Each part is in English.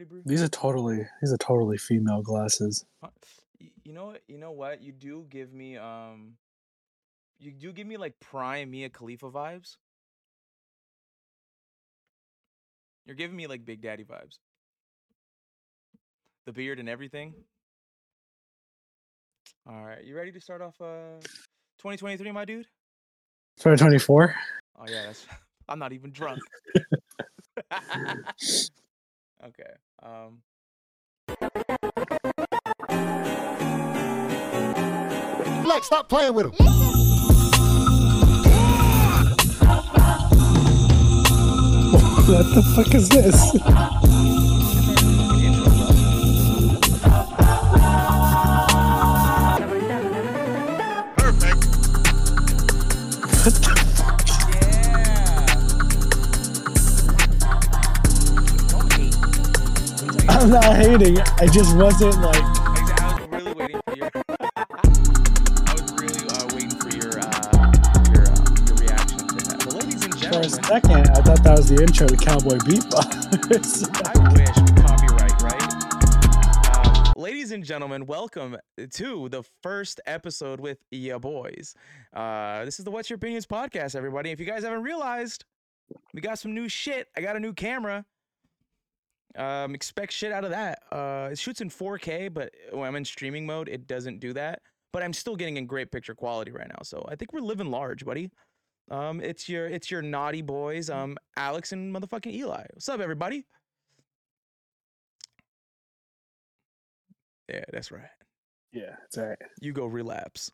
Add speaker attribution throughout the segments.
Speaker 1: already, Brew?
Speaker 2: These are totally these are totally female glasses.
Speaker 1: You know what? You know what? You do give me um, you do give me like prime Mia Khalifa vibes. You're giving me like Big Daddy vibes. The beard and everything. All right, you ready to start off uh 2023, my dude?
Speaker 2: 2024.
Speaker 1: Oh yeah, that's I'm not even drunk. okay. Um
Speaker 3: Flex, stop playing with him.
Speaker 2: what the fuck is this? I'm not hating. I just wasn't like.
Speaker 1: I was really waiting for your. I was really uh, waiting for your uh, your uh, your reaction to that. But ladies and
Speaker 2: For a second, I thought that was the intro to Cowboy Bebop.
Speaker 1: I wish copyright right. Um, ladies and gentlemen, welcome to the first episode with ya boys. Uh, this is the What's Your Opinions podcast, everybody. If you guys haven't realized, we got some new shit. I got a new camera. Um, expect shit out of that. Uh, it shoots in 4K, but when I'm in streaming mode, it doesn't do that. But I'm still getting in great picture quality right now, so I think we're living large, buddy. Um, it's your it's your naughty boys, um, Alex and motherfucking Eli. What's up, everybody? Yeah, that's right.
Speaker 2: yeah, it's alright.
Speaker 1: You go relapse.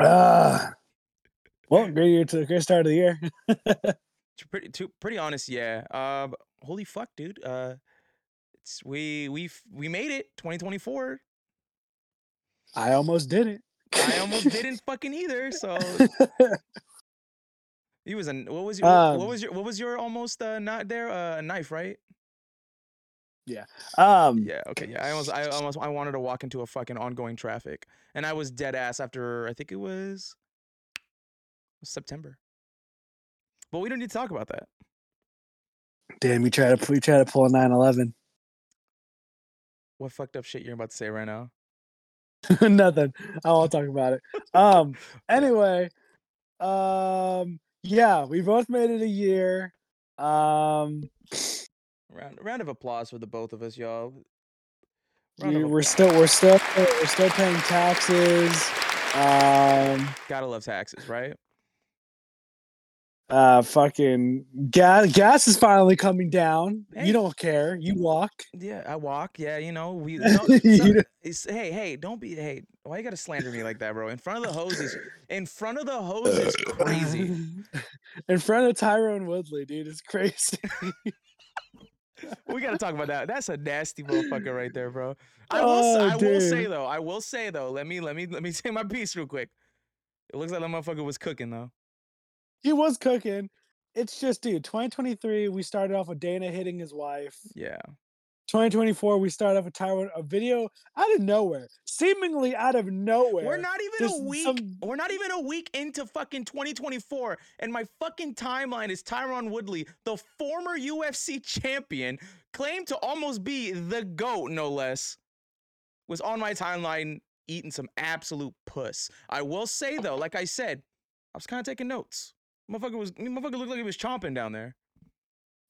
Speaker 2: Ah. well, great year to the great start of the year.
Speaker 1: To pretty to pretty honest, yeah. Uh, holy fuck, dude. Uh, it's we we we made it. 2024.
Speaker 2: I almost didn't.
Speaker 1: I almost didn't fucking either. So he was a what was your what
Speaker 2: Um,
Speaker 1: was your what was your almost uh not there uh, a knife right? Yeah.
Speaker 2: Um,
Speaker 1: Yeah. Okay. Yeah. I almost I almost I wanted to walk into a fucking ongoing traffic, and I was dead ass after I think it was September. But we don't need to talk about that.
Speaker 2: damn, you try to you try to pull a 911.
Speaker 1: What fucked up shit you're about to say right now?
Speaker 2: Nothing. I won't talk about it. Um. Anyway, um. Yeah, we both made it a year. Um.
Speaker 1: Round round of applause for the both of us, y'all.
Speaker 2: We, we're still we're still we're still paying taxes. Um.
Speaker 1: gotta love taxes, right?
Speaker 2: Uh. Fucking gas. Gas is finally coming down.
Speaker 1: Hey.
Speaker 2: You don't care. You walk.
Speaker 1: Yeah, I walk. Yeah, you know we. No,
Speaker 2: You
Speaker 1: some-
Speaker 2: don't-
Speaker 1: it's, hey, hey, don't be. Hey, why you gotta slander me like that, bro? In front of the hoses. in front of the hoses, is crazy.
Speaker 2: In front of Tyron Woodley, dude, it's crazy.
Speaker 1: we gotta talk about that. That's a nasty motherfucker right there, bro. I will.
Speaker 2: Oh,
Speaker 1: I will say though. I will say though. Let me. Let me. Let me say my piece real quick. It looks like that motherfucker was cooking though.
Speaker 2: He was cooking. It's just, dude, 2023, we started off with Dana hitting his wife.
Speaker 1: Yeah.
Speaker 2: 2024, we started off with Tyron, a video out of nowhere, seemingly out of nowhere.
Speaker 1: We're not even
Speaker 2: Just
Speaker 1: a week.
Speaker 2: some-
Speaker 1: We're not even a week into fucking 2024, and my fucking timeline is Tyron Woodley, the former UFC champion, claimed to almost be the goat, no less, was on my timeline eating some absolute puss. I will say though, like I said, I was kind of taking notes. Motherfucker was motherfucker looked like he was chomping down there.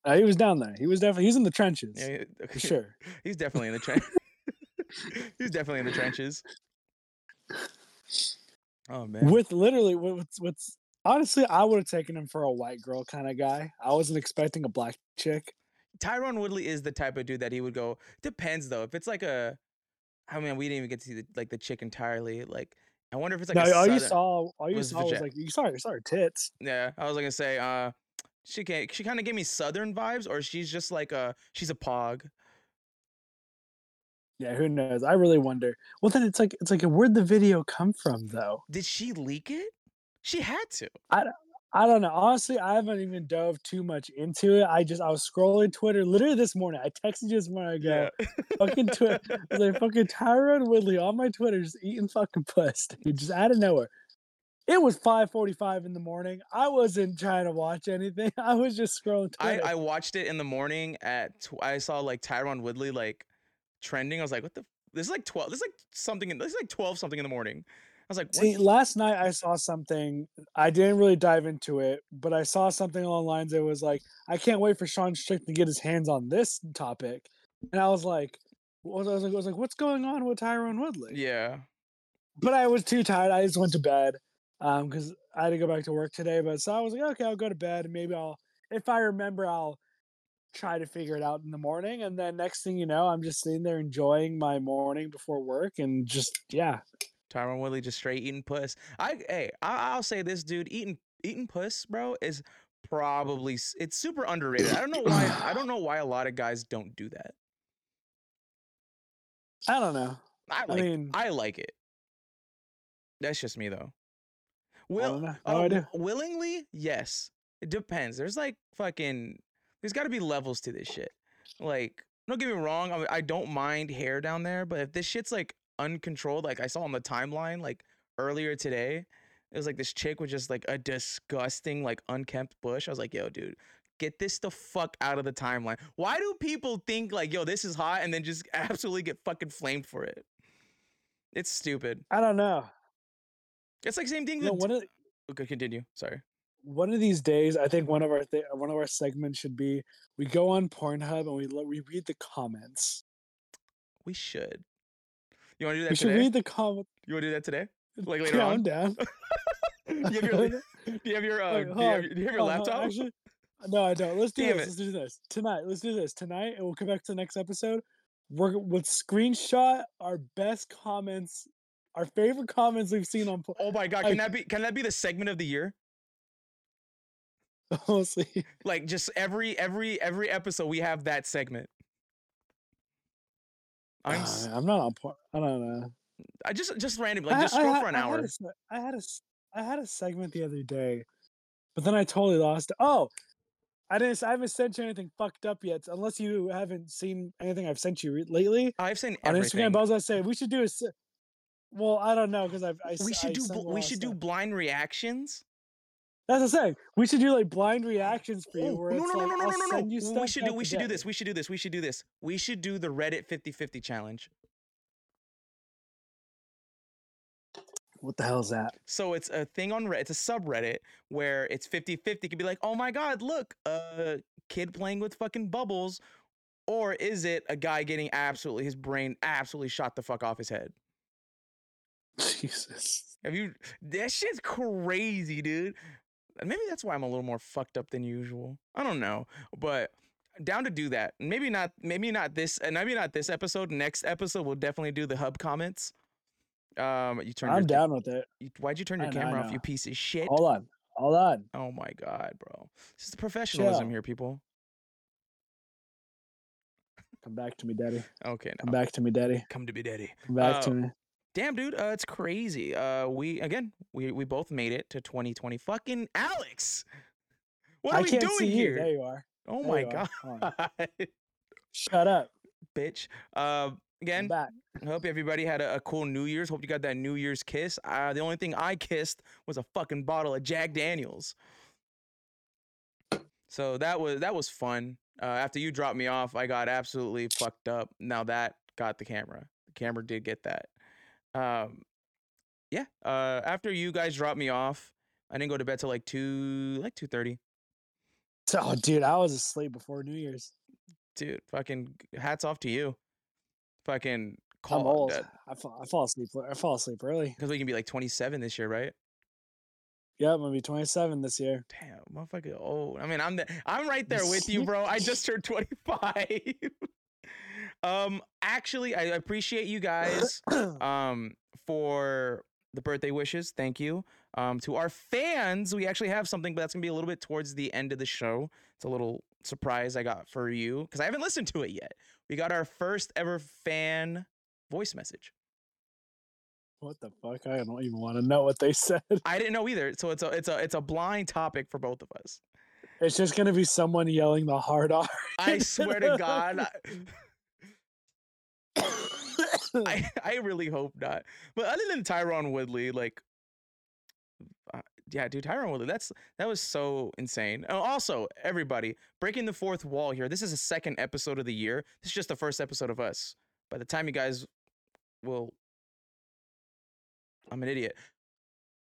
Speaker 2: Uh, he was down there. He was definitely, he's in the trenches.
Speaker 1: Yeah,
Speaker 2: For sure.
Speaker 1: He's definitely in the trench. He's definitely in the trenches. Oh man.
Speaker 2: With literally, what- what's, what's, honestly, I would have taken him for a white girl kind of guy. I wasn't expecting a black chick.
Speaker 1: Tyron Woodley is the type of dude that he would go. Depends though. If it's like a, I mean, we didn't even get to see the, like the chick entirely. Like, I wonder if it's like
Speaker 2: no,
Speaker 1: a
Speaker 2: all you saw, all you
Speaker 1: was
Speaker 2: saw was like, you saw, you saw her tits.
Speaker 1: Yeah, I was gonna say, uh, she can't. she kind of gave me southern vibes, or she's just like a she's a pog.
Speaker 2: Yeah, who knows? I really wonder. Well, then it's like, it's like, where'd the video come from though?
Speaker 1: Did she leak it? She had to.
Speaker 2: I don't know. Honestly, I haven't even dove too much into it. I just I was scrolling Twitter literally this morning. I texted you this morning. I go, fucking Twitter. I was like, fucking Tyron Woodley on my Twitter just eating fucking puss, dude, just out of nowhere. It was 5:45 in the morning. I wasn't trying to watch anything. I was just scrolling
Speaker 1: I, I watched it in the morning at tw- I saw like Tyron Woodley like trending. I was like, what the? F-? This is like twelve. This is like something. In, this is like twelve something in the morning. I was like?
Speaker 2: See, last night I saw something. I didn't really dive into it, but I saw something along the lines. It was like, I can't wait for Sean Strick to get his hands on this topic, and I was like, what- I was like, I was like, what's going on with Tyron Woodley?
Speaker 1: yeah.
Speaker 2: But I was too tired. I just went to bed um because I had to go back to work today. But so I was like, okay, I'll go to bed. and Maybe I'll, if I remember, I'll try to figure it out in the morning. And then next thing you know, I'm just sitting there enjoying my morning before work, and just yeah,
Speaker 1: Tyron Woodley just straight eating puss. I hey, I, I'll say this, dude. Eating eating puss, bro, is probably it's super underrated. I don't know why. I don't know why a lot of guys don't do that.
Speaker 2: I don't know.
Speaker 1: I
Speaker 2: I
Speaker 1: like.
Speaker 2: mean,
Speaker 1: I like it. That's just me though. Will uh,
Speaker 2: No
Speaker 1: w-
Speaker 2: idea.
Speaker 1: willingly? Yes. It depends. There's like fucking. There's got to be levels to this shit. Like, don't get me wrong. I, mean, I don't mind hair down there, but if this shit's like uncontrolled, like I saw on the timeline like earlier today, it was like this chick with just like a disgusting like unkempt bush. I was like, yo, dude. Get this the fuck out of the timeline. Why do people think like, yo, this is hot, and then just absolutely get fucking flamed for it? It's stupid.
Speaker 2: I don't know.
Speaker 1: It's like same thing. That-
Speaker 2: one of
Speaker 1: okay, oh, continue. Sorry.
Speaker 2: one of these days, I think one of our th- one of our segments should be we go on Pornhub and we lo- we read the comments.
Speaker 1: We should. You want to do
Speaker 2: We
Speaker 1: that
Speaker 2: should
Speaker 1: today?
Speaker 2: read the comment.
Speaker 1: You want to do that today? Like later
Speaker 2: yeah,
Speaker 1: on?
Speaker 2: I'm down.
Speaker 1: do you have your, do you have your, uh,
Speaker 2: Wait,
Speaker 1: do you have, your- do you have your laptop?
Speaker 2: Actually, no, I don't. Let's do
Speaker 1: Damn
Speaker 2: this.
Speaker 1: it.
Speaker 2: Let's do this tonight. Let's do this tonight, and we'll come back to the next episode. We're we'll screenshot our best comments, our favorite comments we've seen on.
Speaker 1: Oh my god, can that be can that be the segment of the year?
Speaker 2: we'll see.
Speaker 1: Like just every every every episode we have that segment. I'm
Speaker 2: Uh, I'm not on porn. I don't know.
Speaker 1: I just just randomly like
Speaker 2: I-
Speaker 1: just
Speaker 2: I
Speaker 1: scroll
Speaker 2: had-
Speaker 1: for an
Speaker 2: I
Speaker 1: hour.
Speaker 2: a se- I had a I had a segment the other day, but then I totally lost. it. Oh, I didn't. I haven't sent you anything fucked up yet, unless you haven't seen anything I've sent you re- lately
Speaker 1: I've seen
Speaker 2: on. Instagram. But I was gonna say we should do a. Well, I don't know because I've. I,
Speaker 1: we should
Speaker 2: I
Speaker 1: do we should do blind reactions.
Speaker 2: That's I'm saying. We should do like blind reactions for you,
Speaker 1: Oh,
Speaker 2: where
Speaker 1: no, no, no,
Speaker 2: like
Speaker 1: no, no, no, no, no. We should do we should do this. We should do this. We should do this. We should do the Reddit 50-50 challenge.
Speaker 2: What the hell is that?
Speaker 1: So it's a thing on Reddit. It's a subreddit where it's 50-50. It could be like, oh my god, look, a kid playing with fucking bubbles, or is it a guy getting absolutely his brain absolutely shot the fuck off his head?
Speaker 2: Jesus.
Speaker 1: Have you? That shit's crazy, dude. Maybe that's why I'm a little more fucked up than usual. I don't know, but down to do that. Maybe not. Maybe not this. And maybe not this episode. Next episode, we'll definitely do the hub comments. Um, you turned.
Speaker 2: I'm down with it.
Speaker 1: you- Why'd you turn your
Speaker 2: know,
Speaker 1: camera off? You piece of shit.
Speaker 2: Hold on. Hold on.
Speaker 1: Oh my god, bro. This is the professionalism
Speaker 2: Chill.
Speaker 1: here, people.
Speaker 2: Come back to me, daddy.
Speaker 1: Okay,
Speaker 2: Come back to me, daddy.
Speaker 1: come to be daddy.
Speaker 2: Come back to
Speaker 1: Uh,
Speaker 2: me.
Speaker 1: Damn, dude, uh, it's crazy. Uh, we again, we we both made it to 2020. Fucking Alex, what are
Speaker 2: I
Speaker 1: we doing here?
Speaker 2: you. There you are.
Speaker 1: Oh
Speaker 2: There
Speaker 1: my
Speaker 2: are.
Speaker 1: god,
Speaker 2: Shut up.
Speaker 1: bitch. Uh, again. I hope everybody had a, a cool New Year's. Hope you got that New Year's kiss. Uh, the only thing I kissed was a fucking bottle of Jack Daniels. So that was that was fun. Uh, after you dropped me off, I got absolutely fucked up. Now that got the camera. The camera did get that. Um, yeah. Uh, after you guys dropped me off, I didn't go to bed till like two, like two thirty.
Speaker 2: Oh, dude, I was asleep before New Year's.
Speaker 1: Dude, fucking hats off to you. Fucking
Speaker 2: I'm
Speaker 1: call
Speaker 2: old.
Speaker 1: that
Speaker 2: I fall, I fall asleep. I fall asleep early.
Speaker 1: because we can be like twenty seven this year, right?
Speaker 2: Yeah, I'm gonna be 27 this year.
Speaker 1: Damn, motherfucker old. I mean, I'm the, I'm right there with you, bro. I just turned 25. um, actually, I appreciate you guys um for the birthday wishes. Thank you. Um, to our fans, we actually have something, but that's gonna be a little bit towards the end of the show. It's a little surprise I got for you because I haven't listened to it yet. We got our first ever fan voice message.
Speaker 2: what the fuck? I don't even want to know what they said.
Speaker 1: I didn't know either, so it's a it's a it's a blind topic for both of us.
Speaker 2: It's just gonna be someone yelling the hard R.
Speaker 1: I swear to God. I- I, really hope not. But other than Tyron Woodley, like uh, yeah, dude, Tyron Woodley. That's that was so insane. Also, everybody breaking the fourth wall here. This is the second episode of the year. This is just the first episode of us. By the time you guys will, I'm an idiot.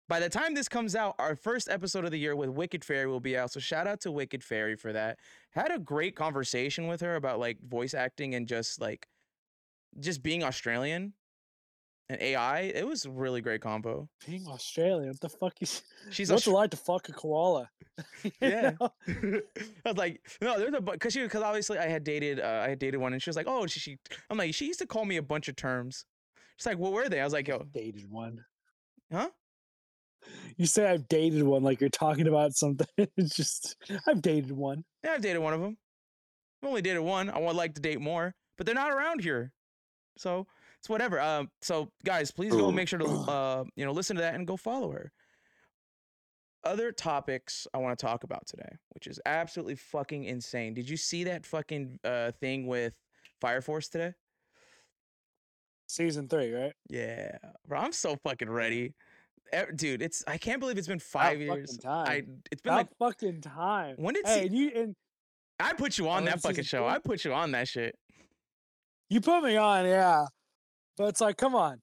Speaker 1: By the time this comes out, our first episode of the year with Wicked Fairy will be out. So shout out to Wicked Fairy for that. Had a great conversation with her about like voice acting and just like just being Australian and AI. It was a really great combo.
Speaker 2: Being Australian, what the fuck is?
Speaker 1: She's
Speaker 2: What's
Speaker 1: Austra-
Speaker 2: like to fuck a koala?
Speaker 1: Yeah. I was like, no, there's a because she because obviously I had dated uh, I had dated one and she was like, oh, she, she I'm like she used to call me a bunch of terms. She's like, what were they? I was like, yo,
Speaker 2: dated one.
Speaker 1: huh?
Speaker 2: You say I've dated one like you're talking about something. It's just I've dated one.
Speaker 1: Yeah, I've dated one of them. I've only dated one. I would like to date more, but they're not around here, so it's whatever. Um, so guys, please go make sure to uh you know listen to that and go follow her. Other topics I want to talk about today, which is absolutely fucking insane. Did you see that fucking uh thing with Fire Force today?
Speaker 2: Season three, right?
Speaker 1: Yeah, bro, I'm so fucking ready, dude. It's I can't believe it's been five years.
Speaker 2: time.
Speaker 1: I it's been like
Speaker 2: fucking time.
Speaker 1: when did
Speaker 2: Hey,
Speaker 1: se-
Speaker 2: you and
Speaker 1: I put you on
Speaker 2: Oh,
Speaker 1: that fucking show. I put you on that shit.
Speaker 2: You put me on, yeah. But it's like, come on.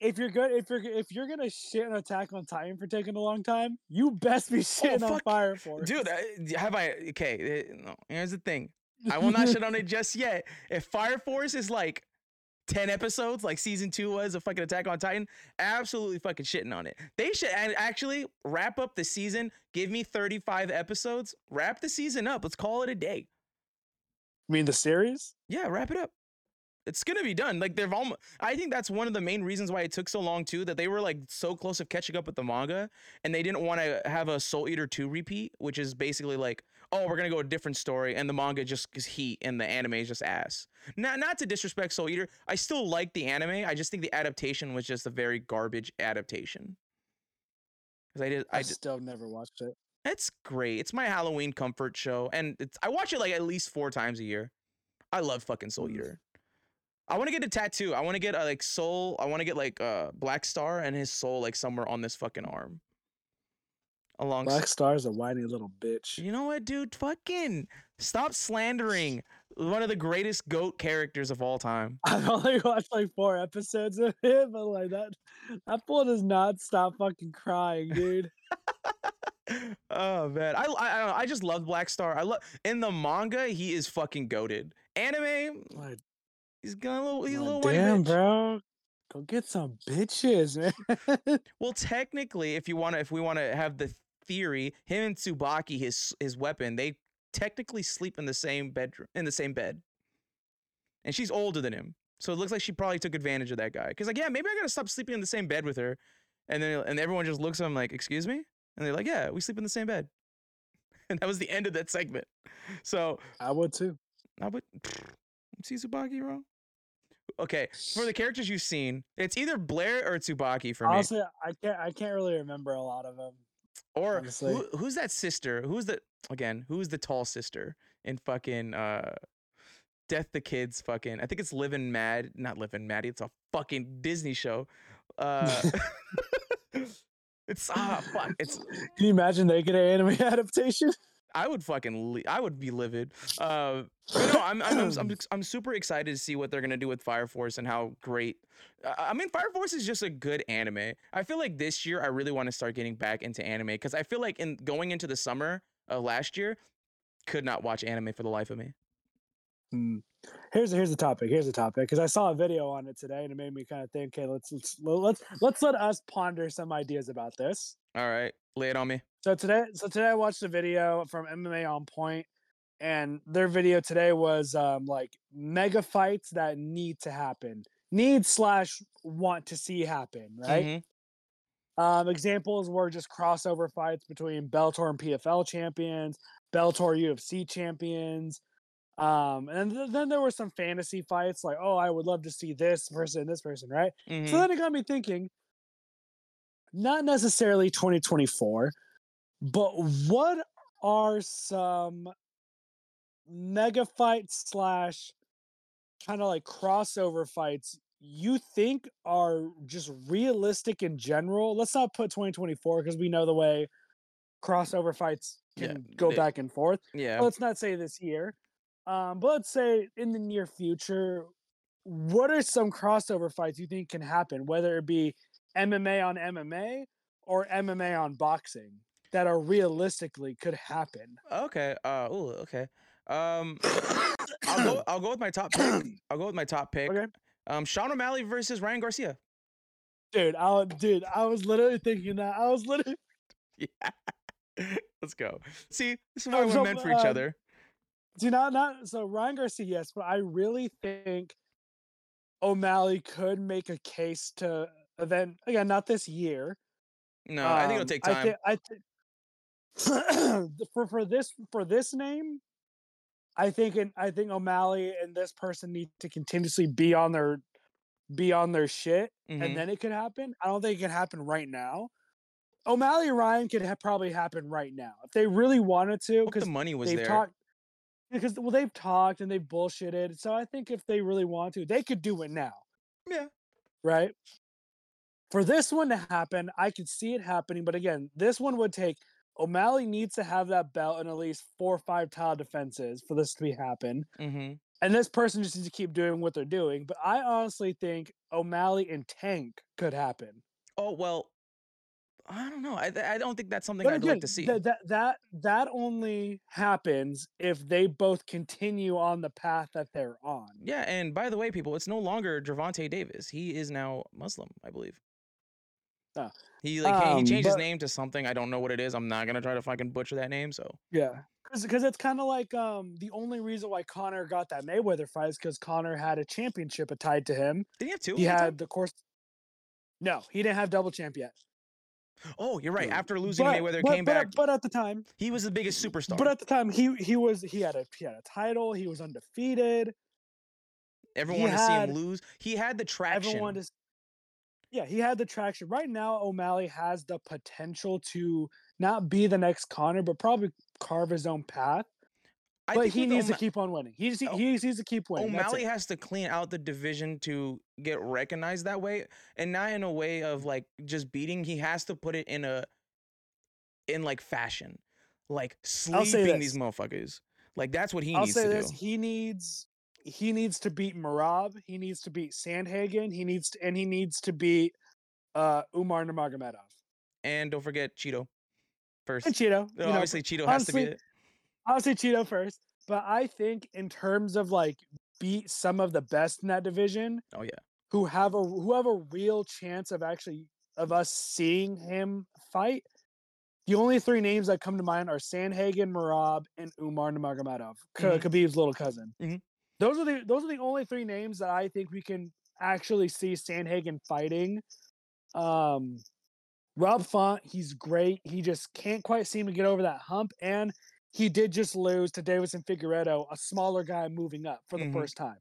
Speaker 2: If you're good, if you're if you're gonna shit on Attack on Titan for taking a long time, you best be shitting on
Speaker 1: Oh, fuck,
Speaker 2: Fire Force,
Speaker 1: Dude, have I? Okay, eh, no. Here's the thing. I will not shit on it just yet. If Fire Force is like ten episodes, like season two was of fucking Attack on Titan, absolutely fucking shitting on it. They should actually wrap up the season. Give me thirty five episodes. Wrap the season up. Let's call it a day.
Speaker 2: I mean the series.
Speaker 1: Yeah, wrap it up. It's gonna be done. Like they've almost. I think that's one of the main reasons why it took so long too. That they were like so close of catching up with the manga, and they didn't want to have a Soul Eater two repeat, which is basically like, oh, we're gonna go a different story, and the manga just is heat, and the anime is just ass. Not not to disrespect Soul Eater, I still like the anime. I just think the adaptation was just a very garbage adaptation. Because I did,
Speaker 2: I,
Speaker 1: I did,
Speaker 2: still never watched it.
Speaker 1: it's great. It's my Halloween comfort show, and it's I watch it like at least four times a year. I love fucking Soul
Speaker 2: Mm.
Speaker 1: Eater. I want to get a tattoo. I want to get a, like soul. I want to get like uh Black Star and his soul like somewhere on this fucking arm. Along.
Speaker 2: Black Star's a whiny little bitch.
Speaker 1: You know what, dude? Fucking stop slandering one of the greatest goat characters of all time.
Speaker 2: I've only watched like four episodes of him, but like that, that fool does not stop fucking crying, dude.
Speaker 1: oh man, I, I I don't know. I just love Black Star. I love in the manga he is fucking goaded. Anime,
Speaker 2: Like,
Speaker 1: he's got a little he's a little white
Speaker 2: damn,
Speaker 1: bitch.
Speaker 2: bro, go get some bitches, man.
Speaker 1: Well, technically, if you want to, if we want to have the theory, him and Tsubaki, his his weapon, they technically sleep in the same bedroom, in the same bed. And she's older than him, so it looks like she probably took advantage of that guy. Cause like, yeah, maybe I gotta stop sleeping in the same bed with her. And then and everyone just looks at him like, excuse me, and they're like, yeah, we sleep in the same bed. And that was the end of that segment. So
Speaker 2: I would too.
Speaker 1: I would see Tsubaki wrong. Okay, for the characters you've seen, it's either Blair or Tsubaki for me.
Speaker 2: Honestly, I can't. I can't really remember a lot of them.
Speaker 1: Or who, who's that sister? Who's the again? Who's the tall sister in fucking uh Death the Kids? Fucking I think it's Living Mad, not Liv and Maddie. It's a fucking Disney show. Uh, it's ah fuck. It's
Speaker 2: Can you imagine they get an anime adaptation?
Speaker 1: I would fucking li- I would be livid. Uh, no, I'm I'm, I'm I'm I'm super excited to see what they're gonna do with Fire Force and how great. I I mean, Fire Force is just a good anime. I feel like this year I really want to start getting back into anime because I feel like in going into the summer of last year, could not watch anime for the life of me.
Speaker 2: Hmm. Here's here's the topic. Here's the topic because I saw a video on it today and it made me kind of think. Okay, let's let's let's let's let us ponder some ideas about this.
Speaker 1: All right, lay it on me.
Speaker 2: So today, so today I watched a video from MMA on Point, and their video today was um, like mega fights that need to happen, need slash want to see happen, right?
Speaker 1: Mhm.
Speaker 2: Um, examples were just crossover fights between Bellator and PFL champions, Bellator UFC champions. Um, and th- then there were some fantasy fights like, oh, I would love to see this person, this person, right?
Speaker 1: Mhm.
Speaker 2: So then it got me thinking, not necessarily 2024, but what are some mega fights slash kind of like crossover fights you think are just realistic in general? Let's not put 2024 because we know the way crossover fights
Speaker 1: Yeah,
Speaker 2: can go
Speaker 1: they-
Speaker 2: back and forth.
Speaker 1: Yeah.
Speaker 2: Let's not say this year. Um, but let's say in the near future, what are some crossover fights you think can happen, whether it be MMA on MMA or MMA on boxing that are realistically could happen?
Speaker 1: Okay. Uh. Ooh. Okay. Um. I'll go. I'll go with my top pick. I'll go with my top pick.
Speaker 2: Okay.
Speaker 1: Um. Sean O'Malley versus Ryan Garcia.
Speaker 2: Dude, I was, dude, I was literally thinking that. I was literally
Speaker 1: Yeah. Let's go. See, this is why we're
Speaker 2: so,
Speaker 1: meant for each
Speaker 2: uh,
Speaker 1: other.
Speaker 2: do not not so Ryan Garcia, yes, but I really think O'Malley could make a case to event again, not this year.
Speaker 1: No, I think it'll
Speaker 2: Um,
Speaker 1: take time.
Speaker 2: I, thi- I thi- for for this for this name, I think and I think O'Malley and this person need to continuously be on their be on their shit,
Speaker 1: Mhm.
Speaker 2: and then it could happen. I don't think it can happen right now. O'Malley Ryan could ha- probably happen right now if they really wanted to,
Speaker 1: Hope the
Speaker 2: because
Speaker 1: money was there.
Speaker 2: talked. Because well, they've talked and they've bullshitted. So I think if they really want to, they could do it now
Speaker 1: Yeah.
Speaker 2: right? For this one to happen, I could see it happening, but again, this one would take O'Malley needs to have that belt in at least four or five title defenses for this to be happen.
Speaker 1: Mm-hmm.
Speaker 2: And this person just needs to keep doing what they're doing. But I honestly think O'Malley and Tank could happen.
Speaker 1: Oh well. I don't know. I I don't think that's something
Speaker 2: But
Speaker 1: I'd
Speaker 2: again,
Speaker 1: like to see.
Speaker 2: that, that that that only happens if they both continue on the path that they're on.
Speaker 1: Yeah, and by the way, people, it's no longer Gervonta Davis. He is now Muslim, I believe.
Speaker 2: Ah,
Speaker 1: He like he- he
Speaker 2: um,
Speaker 1: changed his name to something. I don't know what it is. I'm not gonna try to fucking butcher that name. So
Speaker 2: Yeah, because it's kind of like um the only reason why Conor got that Mayweather fight is because Conor had a championship tied to him.
Speaker 1: did he have two?
Speaker 2: He
Speaker 1: the time?
Speaker 2: had the course. No, he didn't have double champ yet.
Speaker 1: Oh, you're right. After losing
Speaker 2: but,
Speaker 1: Mayweather,
Speaker 2: but,
Speaker 1: came
Speaker 2: but,
Speaker 1: back.
Speaker 2: But at the time,
Speaker 1: he was the biggest superstar.
Speaker 2: but at the time, he he was he had a he had a title. He was undefeated.
Speaker 1: Everyone
Speaker 2: he
Speaker 1: wanted to see him lose. He had the traction.
Speaker 2: Everyone just. Yeah, he had the traction. Right now, O'Malley has the potential to not be the next Conor, but probably carve his own path.
Speaker 1: I
Speaker 2: but he needs
Speaker 1: O'Ma-
Speaker 2: to keep on winning. He just,
Speaker 1: O-
Speaker 2: he oh, needs to keep winning.
Speaker 1: O'Malley has to clean out the division to get recognized that way, and not in a way of like just beating. He has to put it in a in like fashion, like sleeping these motherfuckers. Like that's what he
Speaker 2: I'll
Speaker 1: needs
Speaker 2: say
Speaker 1: to
Speaker 2: this:
Speaker 1: do.
Speaker 2: he needs he needs to beat Merab. He needs to beat Sandhagen. He needs to, and he needs to beat uh, Umar Nurmagomedov
Speaker 1: And don't forget Cheeto first.
Speaker 2: and Cheeto.
Speaker 1: No,
Speaker 2: you know,
Speaker 1: obviously, Cheeto has to be
Speaker 2: honestly,
Speaker 1: it.
Speaker 2: I'll say Cheeto first, but I think in terms of like beat some of the best in that division,
Speaker 1: Oh yeah.
Speaker 2: who have a who have a real chance of actually of us seeing him fight. The only three names that come to mind are Sandhagen, Merab, and Umar Nurmagomedov,
Speaker 1: Mhm.
Speaker 2: Khabib's little cousin.
Speaker 1: Mhm.
Speaker 2: Those are the those are the only three names that I think we can actually see Sandhagen fighting. Um, Rob Font, he's great. He just can't quite seem to get over that hump, and he did just lose to Deiveson Figueiredo, a smaller guy moving up for the
Speaker 1: Mhm.
Speaker 2: first time.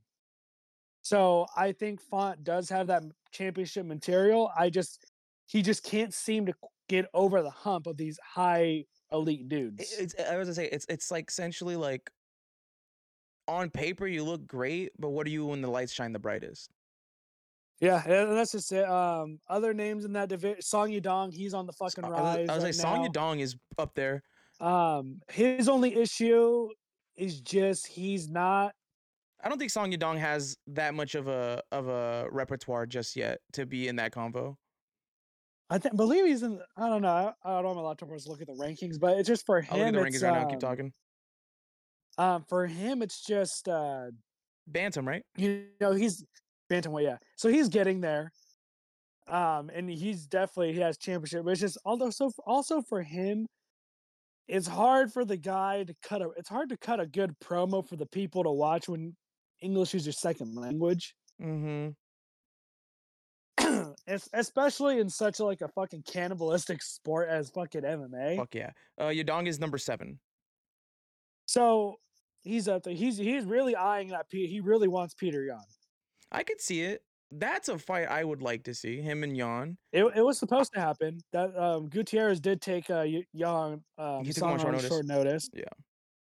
Speaker 2: So I think Font does have that championship material. I just he just can't seem to get over the hump of these high elite dudes.
Speaker 1: It's I was gonna say it's it's like essentially like on paper you look great, but what are you when the lights shine the brightest?
Speaker 2: yeah, and that's just it. Um, other names in that division, Song Yadong, he's on the fucking
Speaker 1: I was,
Speaker 2: rise.
Speaker 1: I was
Speaker 2: right
Speaker 1: like, Song
Speaker 2: now.
Speaker 1: Yadong is up there.
Speaker 2: Um, his only issue is just he's not.
Speaker 1: I don't think Song Yadong has that much of a of a repertoire just yet to be in that combo.
Speaker 2: I think believe he's in. I don't know. I, I don't have a laptop to look at the rankings, but it's just for him.
Speaker 1: I'll look at the rankings right now. Keep
Speaker 2: um,
Speaker 1: talking.
Speaker 2: Um, for him, it's just uh,
Speaker 1: Bantam, right?
Speaker 2: you know he's bantamweight yeah so he's getting there um and he's definitely he has championship but it's just also also for him it's hard for the guy to cut a it's hard to cut a good promo for the people to watch when english is your second language
Speaker 1: Mm-hmm.
Speaker 2: es- especially in such a, like a fucking cannibalistic sport as fucking mma
Speaker 1: Fuck yeah. Uh, Yadong is number seven.
Speaker 2: so he's up there he's he's really eyeing that Pe- he really wants peter yan
Speaker 1: I could see it. That's a fight I would like to see. Him and Yan.
Speaker 2: It, it was supposed to happen. That um, Gutierrez did take uh, y- Young um,
Speaker 1: He took on short notice.
Speaker 2: short notice.
Speaker 1: Yeah.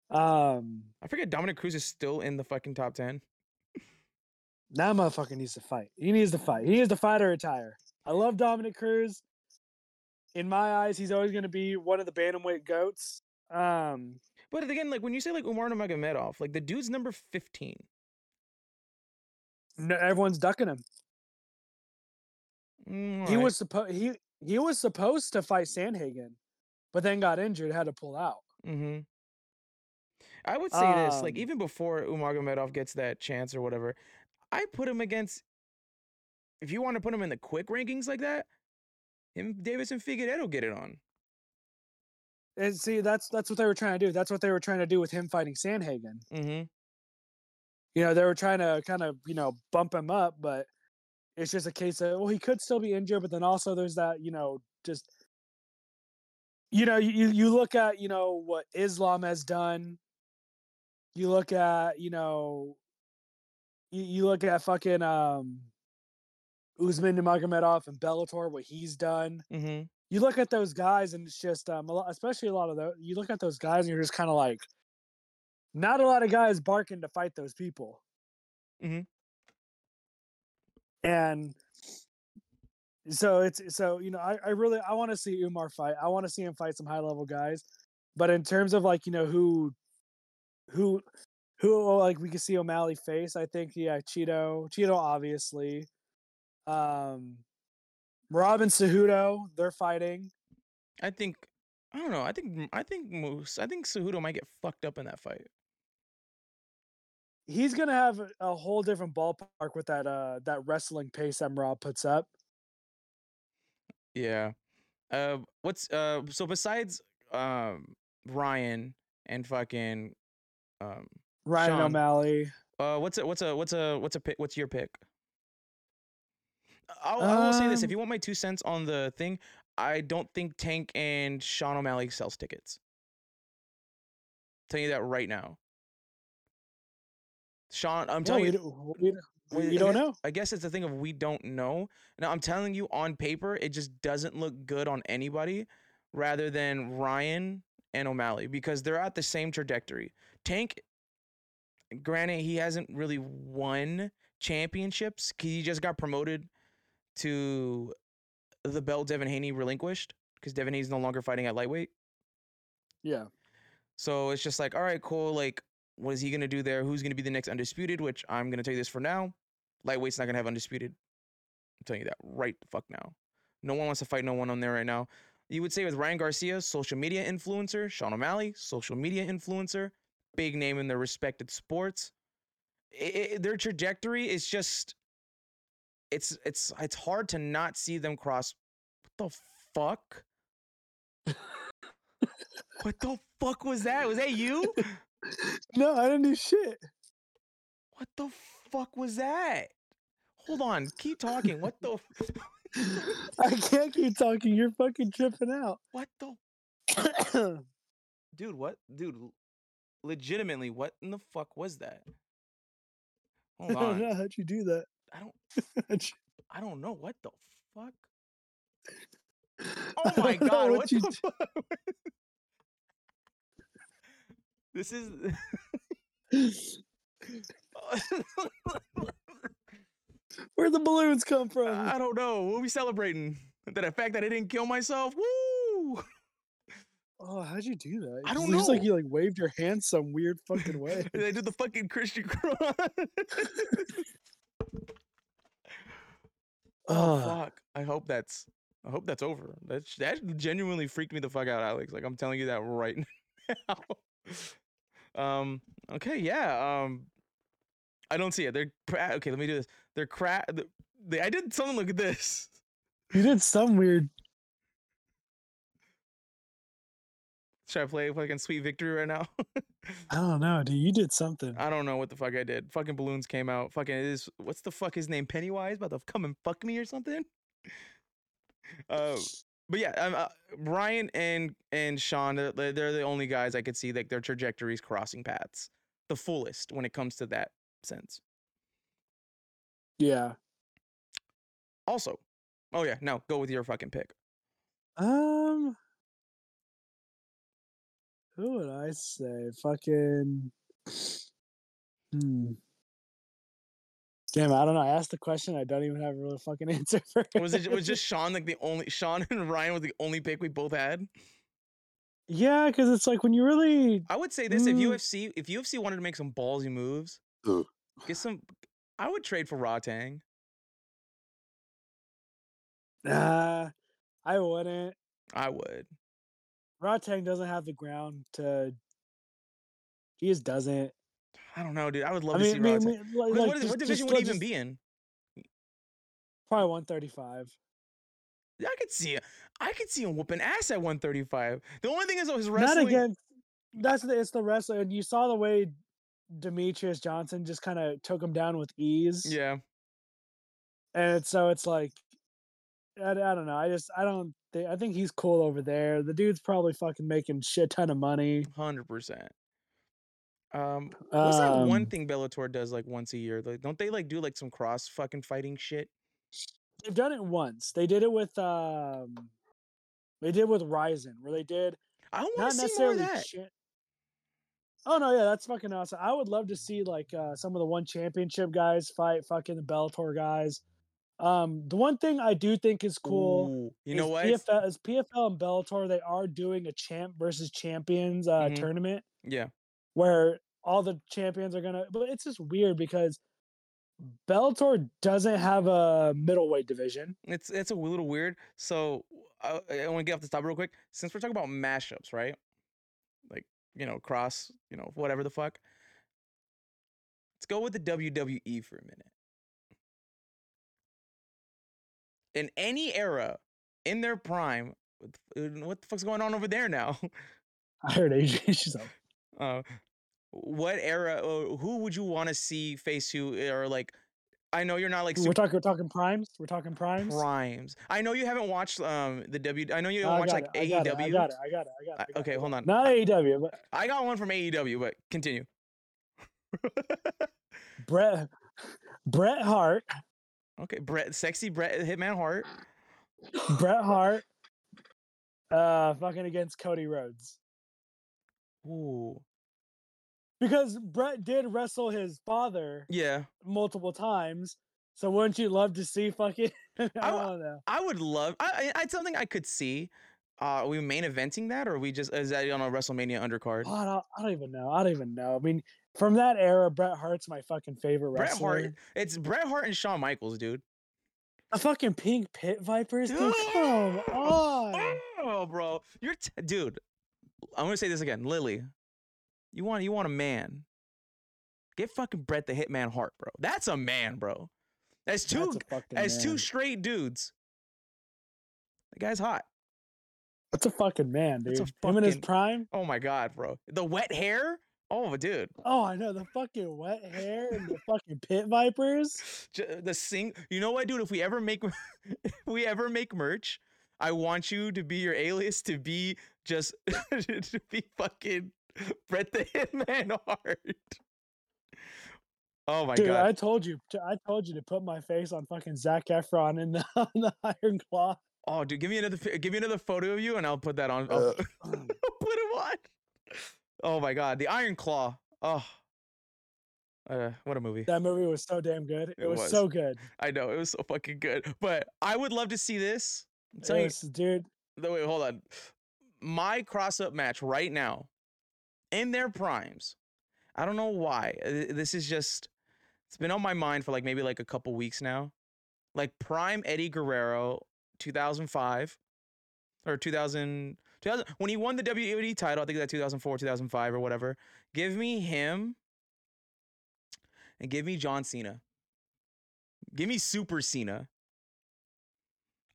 Speaker 2: Um.
Speaker 1: I forget Dominick Cruz is still in the fucking top ten.
Speaker 2: That motherfucker needs to fight. He needs to fight. He needs to fight or retire. I love Dominick Cruz. In my eyes, he's always going to be one of the bantamweight goats. Um,
Speaker 1: But again, like when you say like Umar Nurmagomedov, like the dude's number fifteen.
Speaker 2: no, everyone's ducking him.
Speaker 1: Mm,
Speaker 2: He was supposed he he was supposed to fight Sandhagen, but then got injured, had to pull out.
Speaker 1: Mm-hmm. I would say this, like
Speaker 2: Um,
Speaker 1: even before Umar Magomedov gets that chance or whatever, I put him against. If you want to put him in the quick rankings like that, him, Davis, and Figueiredo get it on.
Speaker 2: And see, that's that's what they were trying to do. That's what they were trying to do with him fighting Sandhagen.
Speaker 1: Mm-hmm.
Speaker 2: You know, they were trying to kind of you know bump him up, but it's just a case of well, he could still be injured, but then also there's that you know just you know you you look at you know what Islam has done. You look at you know you, you look at fucking um Usman Nurmagomedov and Bellator, what he's done.
Speaker 1: Mm-hmm.
Speaker 2: You look at those guys and it's just um a lot, especially a lot of those you look at those guys and you're just kind of like not a lot of guys barking to fight those people
Speaker 1: Mm-hmm.
Speaker 2: and so it's so you know i, I really i want to see umar fight i want to see him fight some high level guys but in terms of like you know who who who like we can see o'malley face i think yeah cheeto cheeto obviously um Robin Cejudo, they're fighting.
Speaker 1: I think I don't know. I think I think Moose. I think Cejudo might get fucked up in that fight.
Speaker 2: He's gonna have a- a whole different ballpark with that uh that wrestling pace that Rob puts up.
Speaker 1: Yeah. Uh, what's uh? So besides um Ryan and fucking um
Speaker 2: Ryan
Speaker 1: Sean.
Speaker 2: O'Malley.
Speaker 1: Uh, what's a what's a what's a what's a pick? What's your pick? I'll, I will say this: if
Speaker 2: Um,
Speaker 1: you want my two cents on the thing, I don't think Tank and Sean O'Malley sells tickets. telling you that right now. Sean, I'm telling
Speaker 2: we,
Speaker 1: you,
Speaker 2: don't, we, don't-
Speaker 1: we-
Speaker 2: we don't know.
Speaker 1: I guess it's the thing of we don't know. Now I'm telling you on paper, it just doesn't look good on anybody, rather than Ryan and O'Malley because they're at the same trajectory. Tank, granted, he hasn't really won championships. He just got promoted to the belt Devin Haney relinquished because Devin Haney's no longer fighting at lightweight.
Speaker 2: Yeah.
Speaker 1: So it's just like, all right, cool. Like, what is he gonna do there? Who's gonna be the next undisputed? Which I'm gonna tell you this for now. Lightweight's not gonna have undisputed. I'm telling you that right the fuck now. No one wants to fight no one on there right now. You would say with Ryan Garcia, social media influencer, Sean O'Malley, social media influencer, big name in their respected sports. I- I- their trajectory is just, it's it's it's hard to not see them cross. What the fuck? what the fuck was that? Was that you?
Speaker 2: No, I didn't do shit.
Speaker 1: What the fuck was that? Hold on, keep talking. What the
Speaker 2: I can't keep talking. You're fucking tripping out.
Speaker 1: what the dude? What dude? Legitimately, what in the fuck was that?
Speaker 2: I
Speaker 1: Hold
Speaker 2: don't
Speaker 1: on,
Speaker 2: know how'd you do that.
Speaker 1: I don't I don't know what the fuck. Oh my god,
Speaker 2: what
Speaker 1: what
Speaker 2: you
Speaker 1: the fuck? This is
Speaker 2: Where'd the balloons come from?
Speaker 1: I don't know. What we celebrating? The fact that I didn't kill myself? Woo!
Speaker 2: Oh, how'd you do that?
Speaker 1: I
Speaker 2: It
Speaker 1: don't
Speaker 2: Looks like you like waved your hand some weird fucking way.
Speaker 1: I did the fucking Christian cross. Oh fuck! I hope that's. I hope that's over. That that genuinely freaked me the fuck out, Alex. Like I'm telling you that right now. um. Okay. Yeah. Um. I don't see it. They're okay. Let me do this. They're cra- the- They, I did something. Look at this.
Speaker 2: You did some weird.
Speaker 1: Should I play fucking Sweet Victory right now?
Speaker 2: I don't know, dude. You did something.
Speaker 1: I don't know what the fuck I did. Fucking balloons came out. Fucking is what's the fuck his name? Pennywise about to come and fuck me or something. Uh, but yeah, um, uh, Brian and and Sean, they're, they're they're the only guys I could see like their trajectories crossing paths the fullest when it comes to that sense.
Speaker 2: Yeah.
Speaker 1: Also, oh yeah, no, go with your fucking pick.
Speaker 2: Um. Who would I say? Fucking. Hmm. Damn, I don't know. I asked the question. I don't even have a real fucking answer for it.
Speaker 1: Was it was just Sean like the only Sean and Ryan were the only pick we both had?
Speaker 2: Yeah, because it's like when you really
Speaker 1: I would say this: if
Speaker 2: Mm.
Speaker 1: UFC if UFC wanted to make some ballsy moves,
Speaker 3: Ugh.
Speaker 1: get some. I would trade for Rodtang.
Speaker 2: Nah, I wouldn't.
Speaker 1: I would.
Speaker 2: Rodtang doesn't have the ground to. He just doesn't.
Speaker 1: I don't know, dude. I would love
Speaker 2: I
Speaker 1: to see
Speaker 2: I mean,
Speaker 1: Rodtang.
Speaker 2: mean, like,
Speaker 1: What-
Speaker 2: like,
Speaker 1: what, is, what
Speaker 2: just-
Speaker 1: division
Speaker 2: just
Speaker 1: would he even
Speaker 2: just-
Speaker 1: be in?
Speaker 2: Probably 135.
Speaker 1: Yeah, I could see it. I could see him whooping ass at 135. The only thing is, though, his
Speaker 2: Not
Speaker 1: wrestling.
Speaker 2: against. That's the. It's the wrestler, and you saw the way Demetrious Johnson just kind of took him down with ease.
Speaker 1: Yeah,
Speaker 2: And so it's like, I, I don't know. I just I don't think I think he's cool over there. The dude's probably fucking making shit ton of money.
Speaker 1: hundred percent. Um, what's that one
Speaker 2: Um,
Speaker 1: thing Bellator does like once a year? Like, don't they like do like some cross fucking fighting shit?
Speaker 2: They've done it once. They did it with um, they did with Rizin, where they did
Speaker 1: I want to see more of that.
Speaker 2: cha- oh no, yeah, that's fucking awesome. I would love to see like uh, some of the one championship guys fight fucking the Bellator guys. Um, the one thing I do think is cool.
Speaker 1: Ooh, you know what?
Speaker 2: PFL, is PFL and Bellator they are doing a champ versus champions uh,
Speaker 1: Mhm.
Speaker 2: tournament
Speaker 1: Yeah,
Speaker 2: where all the champions are gonna. But it's just weird because Bellator doesn't have a middleweight division.
Speaker 1: it's it's a little weird. So I, I want to get off the top real quick. Since we're talking about mashups, right? Like you know, cross, you know, whatever the fuck. Let's go with the WWE for a minute. In any era, in their prime, what the uh, fuck's going on over there now?
Speaker 2: I heard AJ. She's like,
Speaker 1: uh, what era? Uh, who would you want to see face who? Or like, I know you're not like
Speaker 2: we're talking. We're talking primes. We're talking primes.
Speaker 1: primes. I know you haven't watched um the W. I know you
Speaker 2: No,
Speaker 1: don't
Speaker 2: I
Speaker 1: watch like
Speaker 2: it, I got it.
Speaker 1: AEW.
Speaker 2: I got it. I got it. I got it.
Speaker 1: Uh,
Speaker 2: I got
Speaker 1: okay,
Speaker 2: it, I
Speaker 1: hold on.
Speaker 2: Not AEW, but
Speaker 1: I got one from AEW, but continue.
Speaker 2: Brett Bret Hart.
Speaker 1: Okay, Bret, sexy Bret, Hitman Hart.
Speaker 2: Bret Hart. Uh, fucking against Cody Rhodes
Speaker 1: Ooh,
Speaker 2: because Bret did wrestle his father
Speaker 1: yeah.
Speaker 2: multiple times. So wouldn't you love to see fucking? I
Speaker 1: I
Speaker 2: don't know.
Speaker 1: I would love. I, I, it's something I could see. Uh, are we main eventing that, or are we just is that on a WrestleMania undercard?
Speaker 2: Oh, I don't, I don't even know. I don't even know. I mean, from that era, Bret Hart's my fucking favorite
Speaker 1: Bret
Speaker 2: wrestler.
Speaker 1: Hart. It's Bret Hart and Shawn Michaels, dude.
Speaker 2: The fucking pink pit vipers, dude. Come on.
Speaker 1: Oh, bro, you're t- dude. I'm gonna say this again, Lily. You want you want a man? Get fucking Bret the Hitman Hart, bro. That's a man, bro. That's two
Speaker 2: That's
Speaker 1: as two straight dudes. The guy's hot.
Speaker 2: That's a fucking man, dude.
Speaker 1: That's a
Speaker 2: Him in his prime.
Speaker 1: Oh my god, bro. The wet hair. Oh, dude.
Speaker 2: Oh, I know the fucking wet hair and the fucking pit vipers.
Speaker 1: The sing. You know what, dude? If we ever make, if we ever make merch, I want you to be your alias to be just to be fucking Bret the Hitman Hart. Oh my god.
Speaker 2: Dude,
Speaker 1: god.
Speaker 2: I told you, I told you to put my face on fucking Zac Efron in the, on the Iron Claw.
Speaker 1: Oh, dude, give me another give me another photo of you, and I'll put that on. I'll,
Speaker 3: Uh,
Speaker 1: I'll put it on. Oh my god, the Iron Claw. Oh, uh, what a movie.
Speaker 2: That movie was so damn good. It,
Speaker 1: It
Speaker 2: was,
Speaker 1: was.
Speaker 2: so good.
Speaker 1: I know it was so fucking good, but I would love to see this. I'm
Speaker 2: It
Speaker 1: telling you,
Speaker 2: was- dude,
Speaker 1: No, wait, hold on. My cross up match right now, in their primes. I don't know why. uh, This is just. It's been on my mind for like maybe like a couple weeks now. Like prime Eddie Guerrero, 2005, or 2000, 2000 when he won the WWE title. I think that 2004, 2005, or whatever. Give me him, and give me John Cena. Give me Super Cena.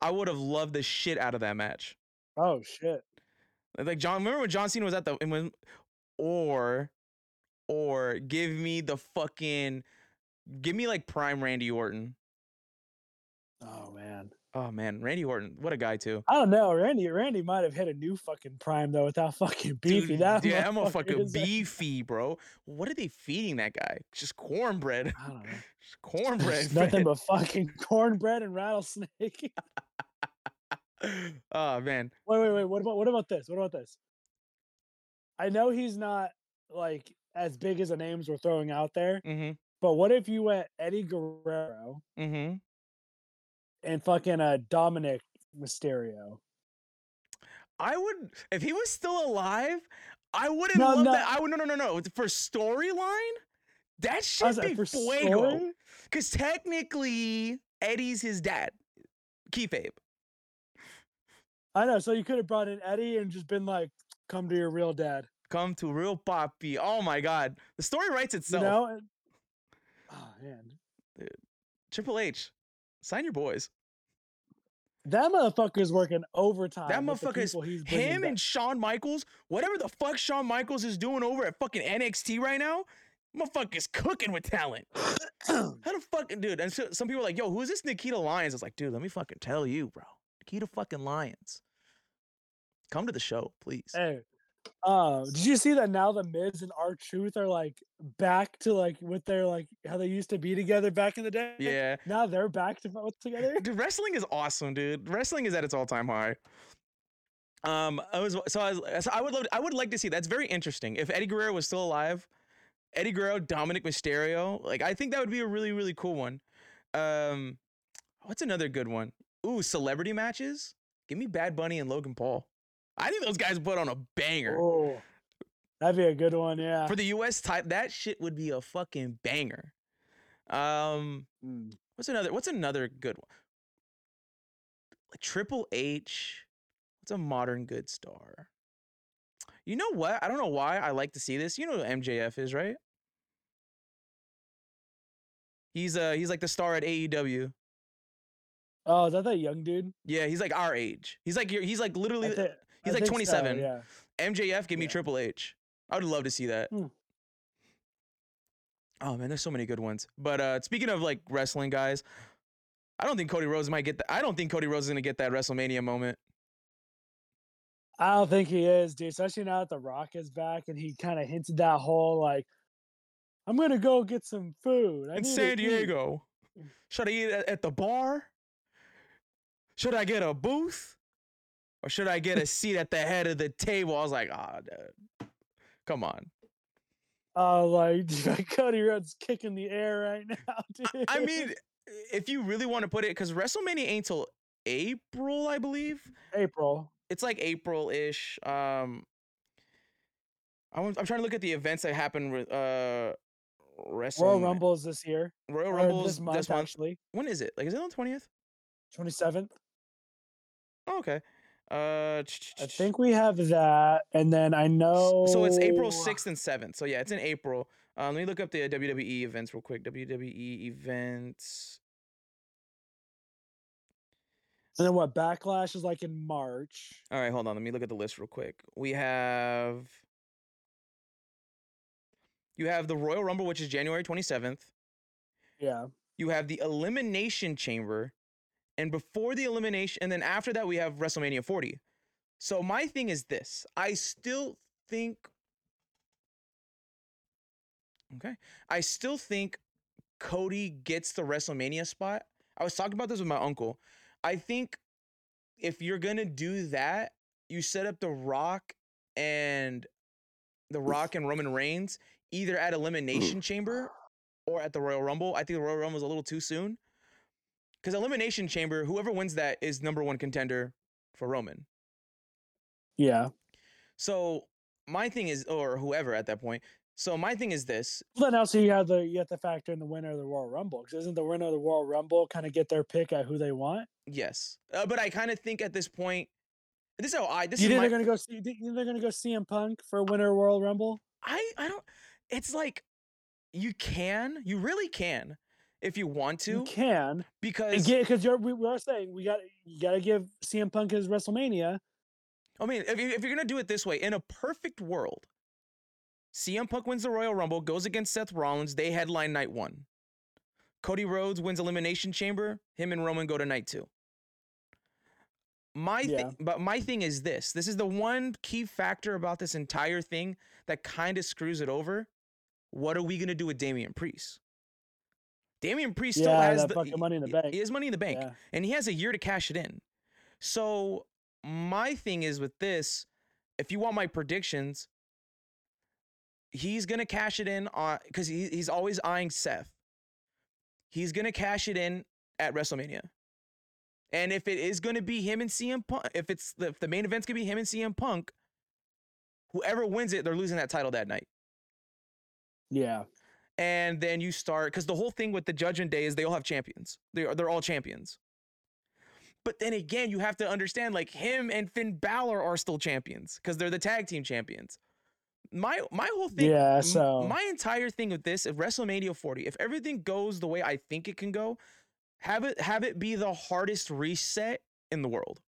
Speaker 1: I would have loved the shit out of that match.
Speaker 2: oh shit.
Speaker 1: Like John, remember when John Cena was at the and when, or, or give me the fucking, give me like prime Randy Orton.
Speaker 2: Oh man.
Speaker 1: Oh man, Randy Orton, what a guy too.
Speaker 2: I don't know. Randy Randy might have hit a new fucking prime though without fucking beefy.
Speaker 1: Dude,
Speaker 2: that
Speaker 1: yeah, I'm a fucking beefy, bro. What are they feeding that guy? Just cornbread.
Speaker 2: I don't know.
Speaker 1: Just cornbread.
Speaker 2: Just Nothing but fucking cornbread and rattlesnake.
Speaker 1: oh man,
Speaker 2: wait, wait, wait. What about what about this? What about this? I know he's not like as big as the names we're throwing out there,
Speaker 1: hmm
Speaker 2: But what if you went Eddie Guerrero
Speaker 1: Mm-hmm.
Speaker 2: And fucking uh, Dominik Mysterio?
Speaker 1: I would if he was still alive. I wouldn't
Speaker 2: No,
Speaker 1: love
Speaker 2: no.
Speaker 1: that. I would no no no no for storyline. That should
Speaker 2: like,
Speaker 1: be
Speaker 2: for
Speaker 1: fuego. Because technically, Eddie's his dad, kayfabe.
Speaker 2: I know. So you could have brought in Eddie and just been like, "Come to your real dad,"
Speaker 1: Come to real poppy. Oh my god, the story writes
Speaker 2: you
Speaker 1: itself.
Speaker 2: know? And, oh man,
Speaker 1: Triple H, sign your boys.
Speaker 2: That motherfucker's working overtime.
Speaker 1: That motherfucker is him
Speaker 2: back.
Speaker 1: and Shawn Michaels, whatever the fuck Shawn Michaels is doing over at fucking NXT right now, motherfucker's cooking with talent. How the fucking dude? And so, some people are like, "Yo, who is this Nikita Lyons?" It's like, dude, let me fucking tell you, bro. Nikita fucking Lyons. Come to the show, please.
Speaker 2: Hey, uh, did you see that now the Miz and R Truth are like back to like what they're like how they used to be together back in the day?
Speaker 1: Yeah,
Speaker 2: Now they're back to both together.
Speaker 1: dude, wrestling is awesome, dude. Wrestling is at its all-time high. Um, I was so I was so I would love I would like to see. That's very interesting. If Eddie Guerrero was still alive, Eddie Guerrero, Dominik Mysterio, like I think that would be a really really cool one. Um, what's another good one? Ooh, celebrity matches. Give me Bad Bunny and Logan Paul. I think those guys put on a banger.
Speaker 2: Oh, that'd be a good one. Yeah.
Speaker 1: For the US type, that shit would be a fucking banger. Um,
Speaker 2: Mm.
Speaker 1: what's another what's another good one? Like Triple H. What's a modern good star? You know what? I don't know why I like to see this. You know who MJF is, right? He's uh he's like the star at AEW.
Speaker 2: Oh, is that that young dude?
Speaker 1: Yeah, he's like our age. He's like your- he's like literally he's
Speaker 2: I
Speaker 1: like
Speaker 2: think so,
Speaker 1: 27.
Speaker 2: yeah.
Speaker 1: MJF, give me Triple H. I would love to see that.
Speaker 2: Hmm.
Speaker 1: Oh man, there's so many good ones. But uh speaking of like wrestling guys, I don't think Cody Rhodes might get that. I don't think Cody Rhodes is gonna get that WrestleMania moment.
Speaker 2: I don't think he is, dude. Especially now that The Rock is back and he kind of hinted that whole like, I'm gonna go get some food I
Speaker 1: In San
Speaker 2: eat."
Speaker 1: Diego. Should I eat at, at the bar? Should I get a booth? Or should I get a seat at the head of the table? I was like, ah, dude. Come on.
Speaker 2: Oh, like Cody Rhodes kicking the air right now, dude.
Speaker 1: I mean, if you really want to put it, because WrestleMania ain't till April, I believe.
Speaker 2: April.
Speaker 1: it's like April-ish. Um, I want, I'm trying to look at the events that happened with uh, Wrestle
Speaker 2: Royal Rumbles this year.
Speaker 1: Royal
Speaker 2: Rumbles
Speaker 1: Rumble
Speaker 2: this month,
Speaker 1: this month.
Speaker 2: actually.
Speaker 1: When is it? Like, is it on the twentieth?
Speaker 2: 27th.
Speaker 1: Oh, okay. Uh,
Speaker 2: I think we have that. And then I know.
Speaker 1: so. It's April sixth and seventh. So yeah, it's in April. Um, let me look up the WWE events real quick. WWE events.
Speaker 2: And then what? Backlash is like in March.
Speaker 1: All right, hold on. Let me look at the list real quick. We have. You have the Royal Rumble, which is January twenty seventh.
Speaker 2: Yeah.
Speaker 1: you have the elimination chamber and before the elimination and then after that we have wrestlemania 40 so my thing is this. I still think okay. I still think cody gets the wrestlemania spot. I was talking about this with my uncle. I think if you're gonna do that you set up the rock and the rock and roman reigns either at elimination chamber or at the Royal Rumble. I think the Royal Rumble is a little too soon. Because Elimination Chamber, whoever wins that is number one contender for Roman.
Speaker 2: Yeah.
Speaker 1: So my thing is, or whoever at that point. So my thing is this.
Speaker 2: Well, then also you have the you have to factor in the winner of the Royal Rumble because isn't the winner of the Royal Rumble kind of get their pick at who they want?
Speaker 1: Yes, uh, but I kind of think at this point, this is how I. This
Speaker 2: you
Speaker 1: is
Speaker 2: think
Speaker 1: my.
Speaker 2: they're gonna go see? You think they're gonna go CM Punk for winner of Royal Rumble?
Speaker 1: I I don't. It's like you can, you really can, if you want to.
Speaker 2: You can
Speaker 1: because
Speaker 2: because you're we, we are saying we got you got to give CM Punk his WrestleMania.
Speaker 1: I mean, if, you, if you're gonna do it this way, in a perfect world, CM Punk wins the Royal Rumble, goes against Seth Rollins, they headline night one. Cody Rhodes wins Elimination Chamber, him and Roman go to night two. My
Speaker 2: Yeah.
Speaker 1: thi- but my thing is this: this is the one key factor about this entire thing that kind of screws it over. What are we gonna do with Damian Priest? Damian Priest still has the
Speaker 2: fucking Money in the Bank.
Speaker 1: He has money in the bank
Speaker 2: Yeah.
Speaker 1: and he has a year to cash it in. So my thing is with this, if you want my predictions, he's gonna cash it in on because he, he's always eyeing Seth. He's gonna cash it in at WrestleMania. And if it is gonna be him and CM Punk, if it's the, if the main event's gonna be him and CM Punk, whoever wins it, they're losing that title that night.
Speaker 2: Yeah.
Speaker 1: And then you start because the whole thing with the Judgment Day is they all have champions. They are they're all champions. But then again, you have to understand like him and Finn Balor are still champions because they're the tag team champions. My my whole thing,
Speaker 2: Yeah, so-
Speaker 1: my entire thing with this, if WrestleMania 40, if everything goes the way I think it can go, have it have it be the hardest reset in the world.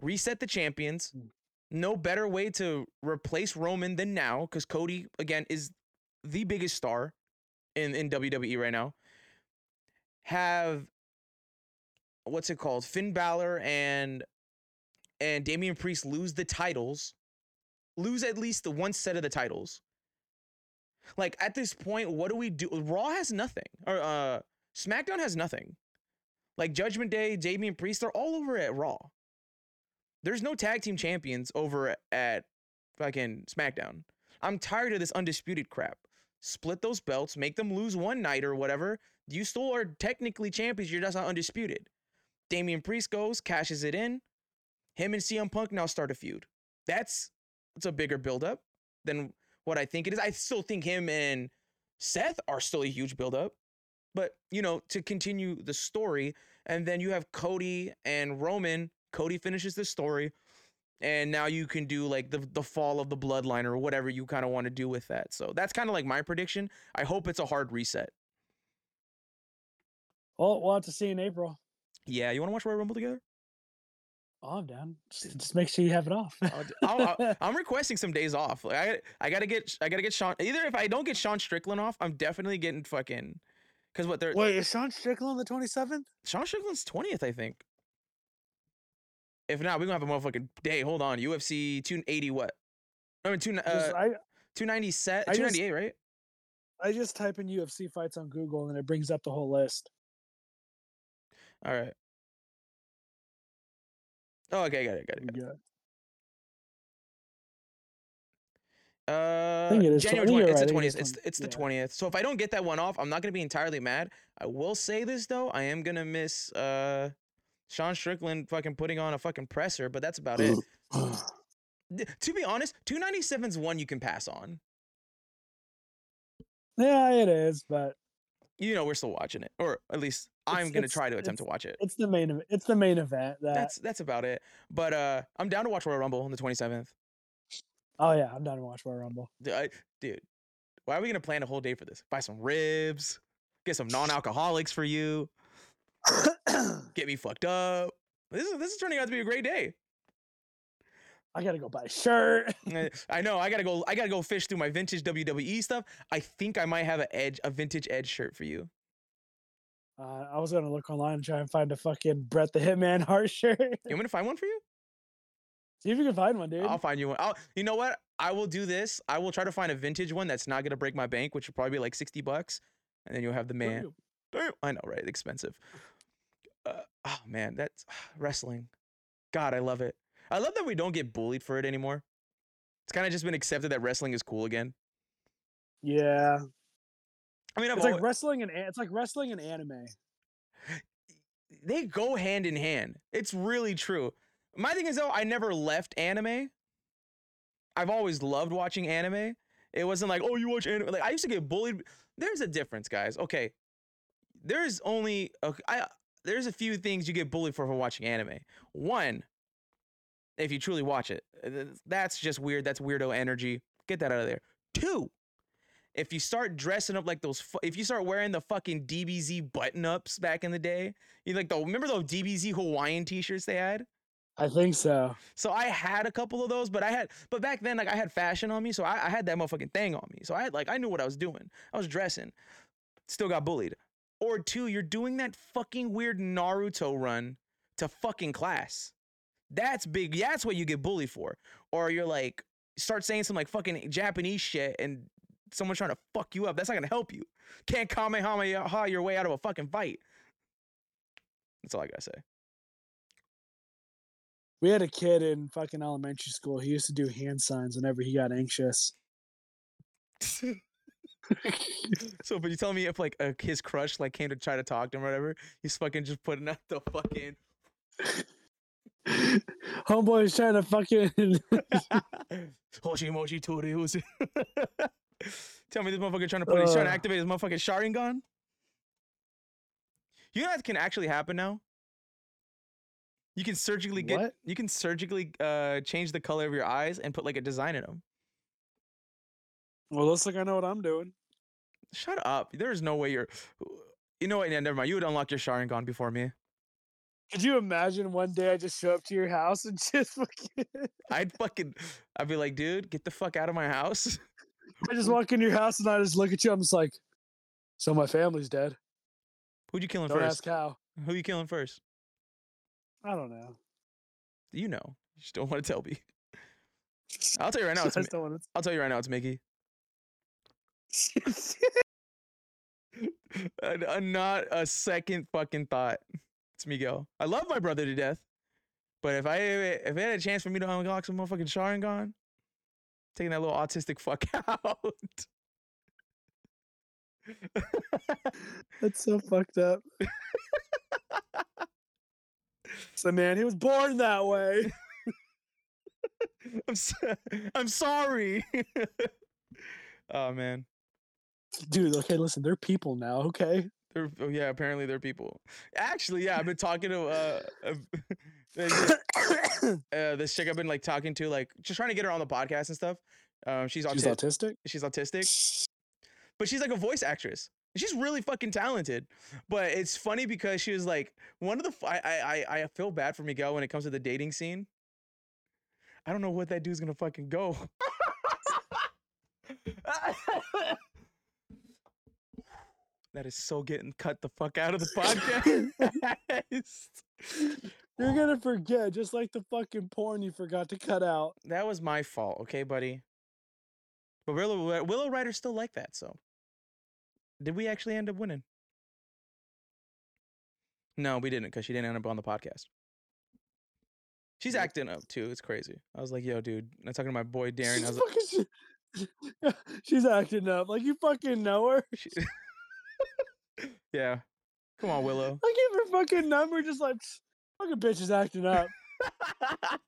Speaker 1: Reset the champions.
Speaker 2: Mm.
Speaker 1: No better way to replace Roman than now, because Cody again is the biggest star in in WWE right now. Have what's it called? Finn Balor and and Damian Priest lose the titles, lose at least the one set of the titles. Like at this point, what do we do? Raw has nothing, or uh, SmackDown has nothing. Like Judgment Day, Damian Priest, they're all over at Raw. There's no tag team champions over at fucking SmackDown. I'm tired of this undisputed crap. Split those belts, make them lose one night or whatever. You still are technically champions. You're just not undisputed. Damian Priest goes, cashes it in. Him and CM Punk now start a feud. That's it's a bigger buildup than what I think it is. I still think him and Seth are still a huge buildup. But, you know, to continue the story, and then you have Cody and Roman. Cody finishes the story, and now you can do like the the fall of the bloodline or whatever you kind of want to do with that. So that's kind of like my prediction. I hope it's a hard reset.
Speaker 2: Well, we'll have to see in April.
Speaker 1: Yeah, you want to watch Royal Rumble together?
Speaker 2: Oh, I'm down. Just, just make sure you have it off.
Speaker 1: I'll d- I'll- I'll- I'm requesting some days off. Like I, I gotta get, I gotta get Sean. Either if I don't get Sean Strickland off, I'm definitely getting fucking. Because what they're
Speaker 2: Wait, is Sean Strickland the 27th?
Speaker 1: Sean Strickland's twentieth, I think. If not, we're gonna have a motherfucking day. Hold on, UFC 280 what? I mean, two,
Speaker 2: Just-
Speaker 1: uh,
Speaker 2: I
Speaker 1: 290 set,
Speaker 2: I just-
Speaker 1: 298, right?
Speaker 2: I just type in UFC fights on Google and it brings up the whole list.
Speaker 1: All right. Oh, okay, got it, got it. Got it. Uh,
Speaker 2: think it is
Speaker 1: January 20th. It's
Speaker 2: right,
Speaker 1: the 20th.
Speaker 2: it's
Speaker 1: It's it's the
Speaker 2: yeah.
Speaker 1: 20th. So if I don't get that one off, I'm not gonna be entirely mad. I will say this though, I am gonna miss uh Sean Strickland fucking putting on a fucking presser, but that's about it. To be honest, 297 is one you can pass on.
Speaker 2: yeah, it is, but
Speaker 1: You know, we're still watching it, or at least I'm gonna try to attempt to watch it.
Speaker 2: it's the main. ev- It's the main event. That.
Speaker 1: That's that's about it. But uh, I'm down to watch Royal Rumble on the 27th.
Speaker 2: oh yeah, I'm down to watch Royal Rumble.
Speaker 1: Dude, I, dude, why are we gonna plan a whole day for this? Buy some ribs, get some non-alcoholics for you, get me fucked up. This is this is turning out to be a great day.
Speaker 2: I gotta go buy a shirt.
Speaker 1: Uh, I know. I gotta go. I gotta go fish through my vintage WWE stuff. I think I might have a edge, a vintage Edge shirt for you.
Speaker 2: Uh, I was gonna look online and try and find a fucking Bret the Hitman Hart shirt.
Speaker 1: You want me to find one for you?
Speaker 2: See if you can find one, dude.
Speaker 1: I'll find you one. I'll, you know what? I will do this. I will try to find a vintage one that's not gonna break my bank, which will probably be like sixty bucks, and then you'll have the man.
Speaker 2: Damn.
Speaker 1: Damn, I know, right? Expensive. Uh, oh man, that's wrestling. God, I love it. I love that we don't get bullied for it anymore. It's kind of just been accepted that wrestling is cool again.
Speaker 2: Yeah,
Speaker 1: I mean, I've
Speaker 2: it's like wrestling and it's like wrestling and anime.
Speaker 1: they go hand in hand. It's really true. My thing is though, I never left anime. I've always loved watching anime. It wasn't like, oh, you watch anime. Like I used to get bullied. There's a difference, guys. Okay, there's only a, I, there's a few things you get bullied for for watching anime. One, if you truly watch it, uh, that's just weird. That's weirdo energy. Get that out of there. Two, if you start dressing up like those, fu- if you start wearing the fucking DBZ button ups back in the day, you like the remember those DBZ Hawaiian t-shirts they had?
Speaker 2: I think so.
Speaker 1: So I had a couple of those, but I had, but back then, like I had fashion on me, so I, I had that motherfucking thing on me. So I had like I knew what I was doing. I was dressing. Still got bullied. Or two, you're doing that fucking weird Naruto run to fucking class. That's big. That's what you get bullied for. Or you're like start saying some like fucking Japanese shit and someone's trying to fuck you up. That's not gonna help you. Can't kamehameha your way out of a fucking fight. That's all I gotta say.
Speaker 2: We had a kid in fucking elementary school. He used to do hand signs whenever he got anxious.
Speaker 1: so, but you tell me if like uh, his crush like came to try to talk to him or whatever, he's fucking just putting out the fucking.
Speaker 2: Homeboy's trying to fucking.
Speaker 1: Hoshi mochi Toryos. Tell me this motherfucker trying to put. he's trying to
Speaker 2: Uh.
Speaker 1: activate his motherfucking Sharingan. You know that can actually happen now. You can surgically get.
Speaker 2: What?
Speaker 1: You can surgically uh change the color of your eyes and put like a design in them.
Speaker 2: Well, looks like I know what I'm doing.
Speaker 1: Shut up. There is no way you're. You know what? Yeah, never mind. You would unlock your Sharingan before me.
Speaker 2: Could you imagine one day I just show up to your house and just fucking.
Speaker 1: I'd fucking. I'd be like, dude, get the fuck out of my house.
Speaker 2: I just walk into your house and I just look at you. I'm just like, so my family's dead.
Speaker 1: Who'd you killing
Speaker 2: Don't
Speaker 1: first?
Speaker 2: ask how.
Speaker 1: Who you killing first?
Speaker 2: I don't know.
Speaker 1: You know. You just don't want to tell me. I'll tell you right now. It's
Speaker 2: I just don't want
Speaker 1: I'll tell you right now. It's Mickey. Uh, uh, not a second fucking thought. It's Miguel. I love my brother to death, but if I if it had a chance for me to unlock some motherfucking Sharingan, taking that little autistic fuck out.
Speaker 2: That's so fucked up. so man, he was born that way.
Speaker 1: I'm so, I'm sorry. oh man.
Speaker 2: Dude, okay, listen, they're people now, okay?
Speaker 1: They're, oh yeah, apparently they're people. Actually, yeah, I've been talking to uh, uh, this, chick I've been like talking to, like just trying to get her on the podcast and stuff. Um, she's
Speaker 2: She's
Speaker 1: autistic.
Speaker 2: autistic?
Speaker 1: she's autistic, but she's like a voice actress. She's really fucking talented, but it's funny because she was like one of the. f- I I I I feel bad for Miguel when it comes to the dating scene. I don't know what that dude's gonna fucking go. that is so getting cut the fuck out of the podcast.
Speaker 2: You're gonna forget, just like the fucking porn you forgot to cut out.
Speaker 1: that was my fault, okay, buddy. But Willow Willow Ryder's still like that, so did we actually end up winning? No, we didn't, because she didn't end up on the podcast. She's acting up too. It's crazy. I was like, "Yo, dude," I'm talking to my boy Darren. I
Speaker 2: She's,
Speaker 1: was like,
Speaker 2: she's acting up like you fucking know her.
Speaker 1: she- "Yeah, come on, Willow."
Speaker 2: I give her fucking number, just like fucking bitch is acting up.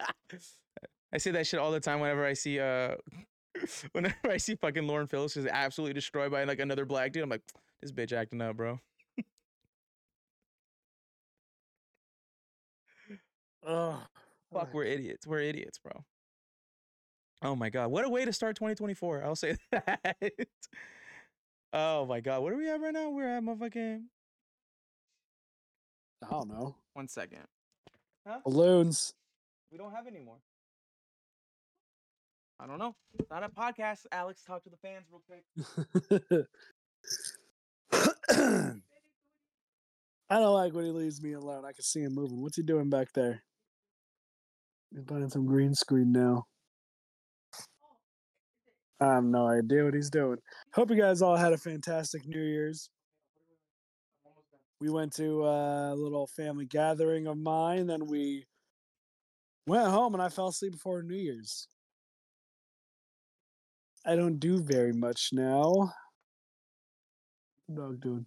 Speaker 1: I say that shit all the time whenever I see uh whenever I see fucking Lauren Phillips is absolutely destroyed by like another black dude. I'm like, this bitch acting up, bro.
Speaker 2: Oh,
Speaker 1: Fuck, we're idiots. We're idiots, bro. Oh my god, what a way to start 2024. I'll say that. Oh my god, what are we at right now? We're at motherfucking
Speaker 2: I don't know.
Speaker 1: one second.
Speaker 2: Balloons.
Speaker 1: We don't have any more. I don't know. It's not a podcast. Alex, talk to the fans real quick.
Speaker 2: I don't like when he leaves me alone. I can see him moving. What's he doing back there? He's buying some green screen now. I have no idea what he's doing. Hope you guys all had a fantastic New Year's. We went to a little family gathering of mine, then we went home and I fell asleep before New Year's. I don't do very much now. Dog doing.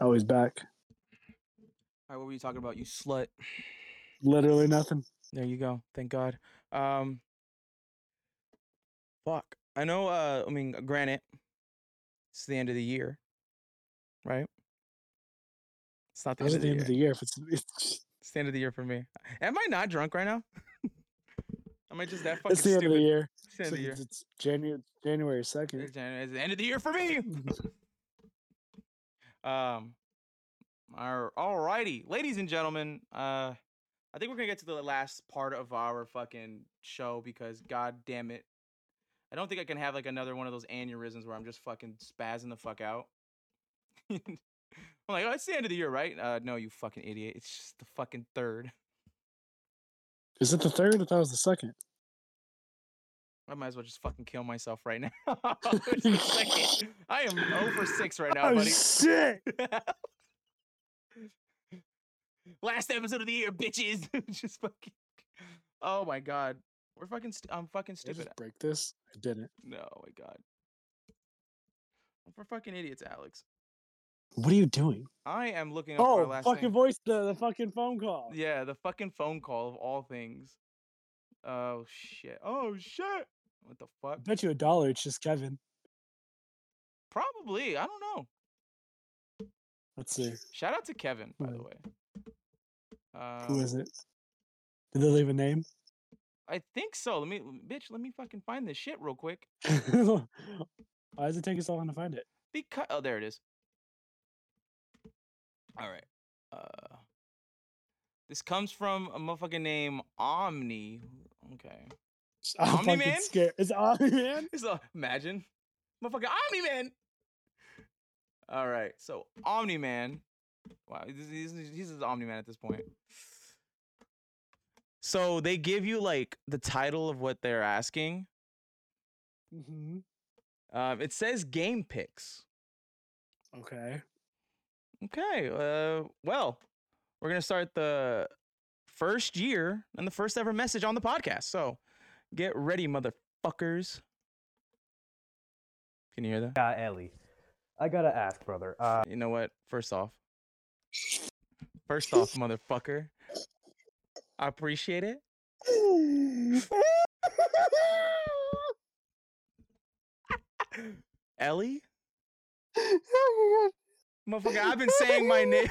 Speaker 2: Oh, he's back.
Speaker 1: All right, what were you talking about, you slut?
Speaker 2: Literally nothing.
Speaker 1: There you go. Thank God. Um fuck. I know uh I mean granted it's the end of the year. Right? It's not the end of
Speaker 2: the
Speaker 1: the
Speaker 2: end
Speaker 1: year.
Speaker 2: of the year? If it's,
Speaker 1: It's the end of the year for me. Am I not drunk right now? Am I just that fucking
Speaker 2: it's the end
Speaker 1: stupid?
Speaker 2: of the year.
Speaker 1: It's the end of the year.
Speaker 2: It's, January January second.
Speaker 1: It's it's the end of the year for me. um our alrighty. Ladies and gentlemen, uh I think we're gonna get to the last part of our fucking show because god damn it. I don't think I can have like another one of those aneurysms where I'm just fucking spazzing the fuck out. I'm like, oh, it's the end of the year, right? Uh no, you fucking idiot. It's just the fucking third.
Speaker 2: Is it the third? I thought it was the second.
Speaker 1: I might as well just fucking kill myself right now. It's the second. I am over six right now, buddy.
Speaker 2: oh
Speaker 1: buddy.
Speaker 2: shit!
Speaker 1: Last episode of the year, bitches. just fucking. Oh my god, we're fucking. St- I'm fucking
Speaker 2: Did I
Speaker 1: stupid.
Speaker 2: just break this? I didn't.
Speaker 1: No, oh my god. For fucking idiots, Alex.
Speaker 2: What are you doing?
Speaker 1: I am looking up our
Speaker 2: Oh,
Speaker 1: last
Speaker 2: fucking
Speaker 1: thing.
Speaker 2: voice the, the fucking phone call.
Speaker 1: Yeah, the fucking phone call of all things. Oh shit. Oh shit. What the fuck?
Speaker 2: I bet you a dollar. It's just Kevin.
Speaker 1: Probably. I don't know.
Speaker 2: Let's see.
Speaker 1: Shout out to Kevin, by the way. Um,
Speaker 2: Who is it? Did they leave a name?
Speaker 1: I think so. Let me, bitch. Let me fucking find this shit real quick.
Speaker 2: Why does it take us so long to find it?
Speaker 1: Because oh, there it is. All right. Uh, this comes from a motherfucking name Omni. Okay.
Speaker 2: I'm
Speaker 1: Omni Man?
Speaker 2: scared. It's Omni Man.
Speaker 1: It's a imagine, motherfucking Omni Man. All right. So Omni Man. Wow, he's he's, he's Omni Man at this point. So they give you like the title of what they're asking.
Speaker 2: hmm
Speaker 1: Um, it says game picks.
Speaker 2: Okay.
Speaker 1: Okay. Uh, well, we're gonna start the first year and the first ever message on the podcast. So get ready, motherfuckers. Can you hear that?
Speaker 4: Yeah, Ellie. I gotta ask, brother. Uh,
Speaker 1: You know what? First off, first off, motherfucker, I appreciate it. Ellie, motherfucker, I've been saying my name.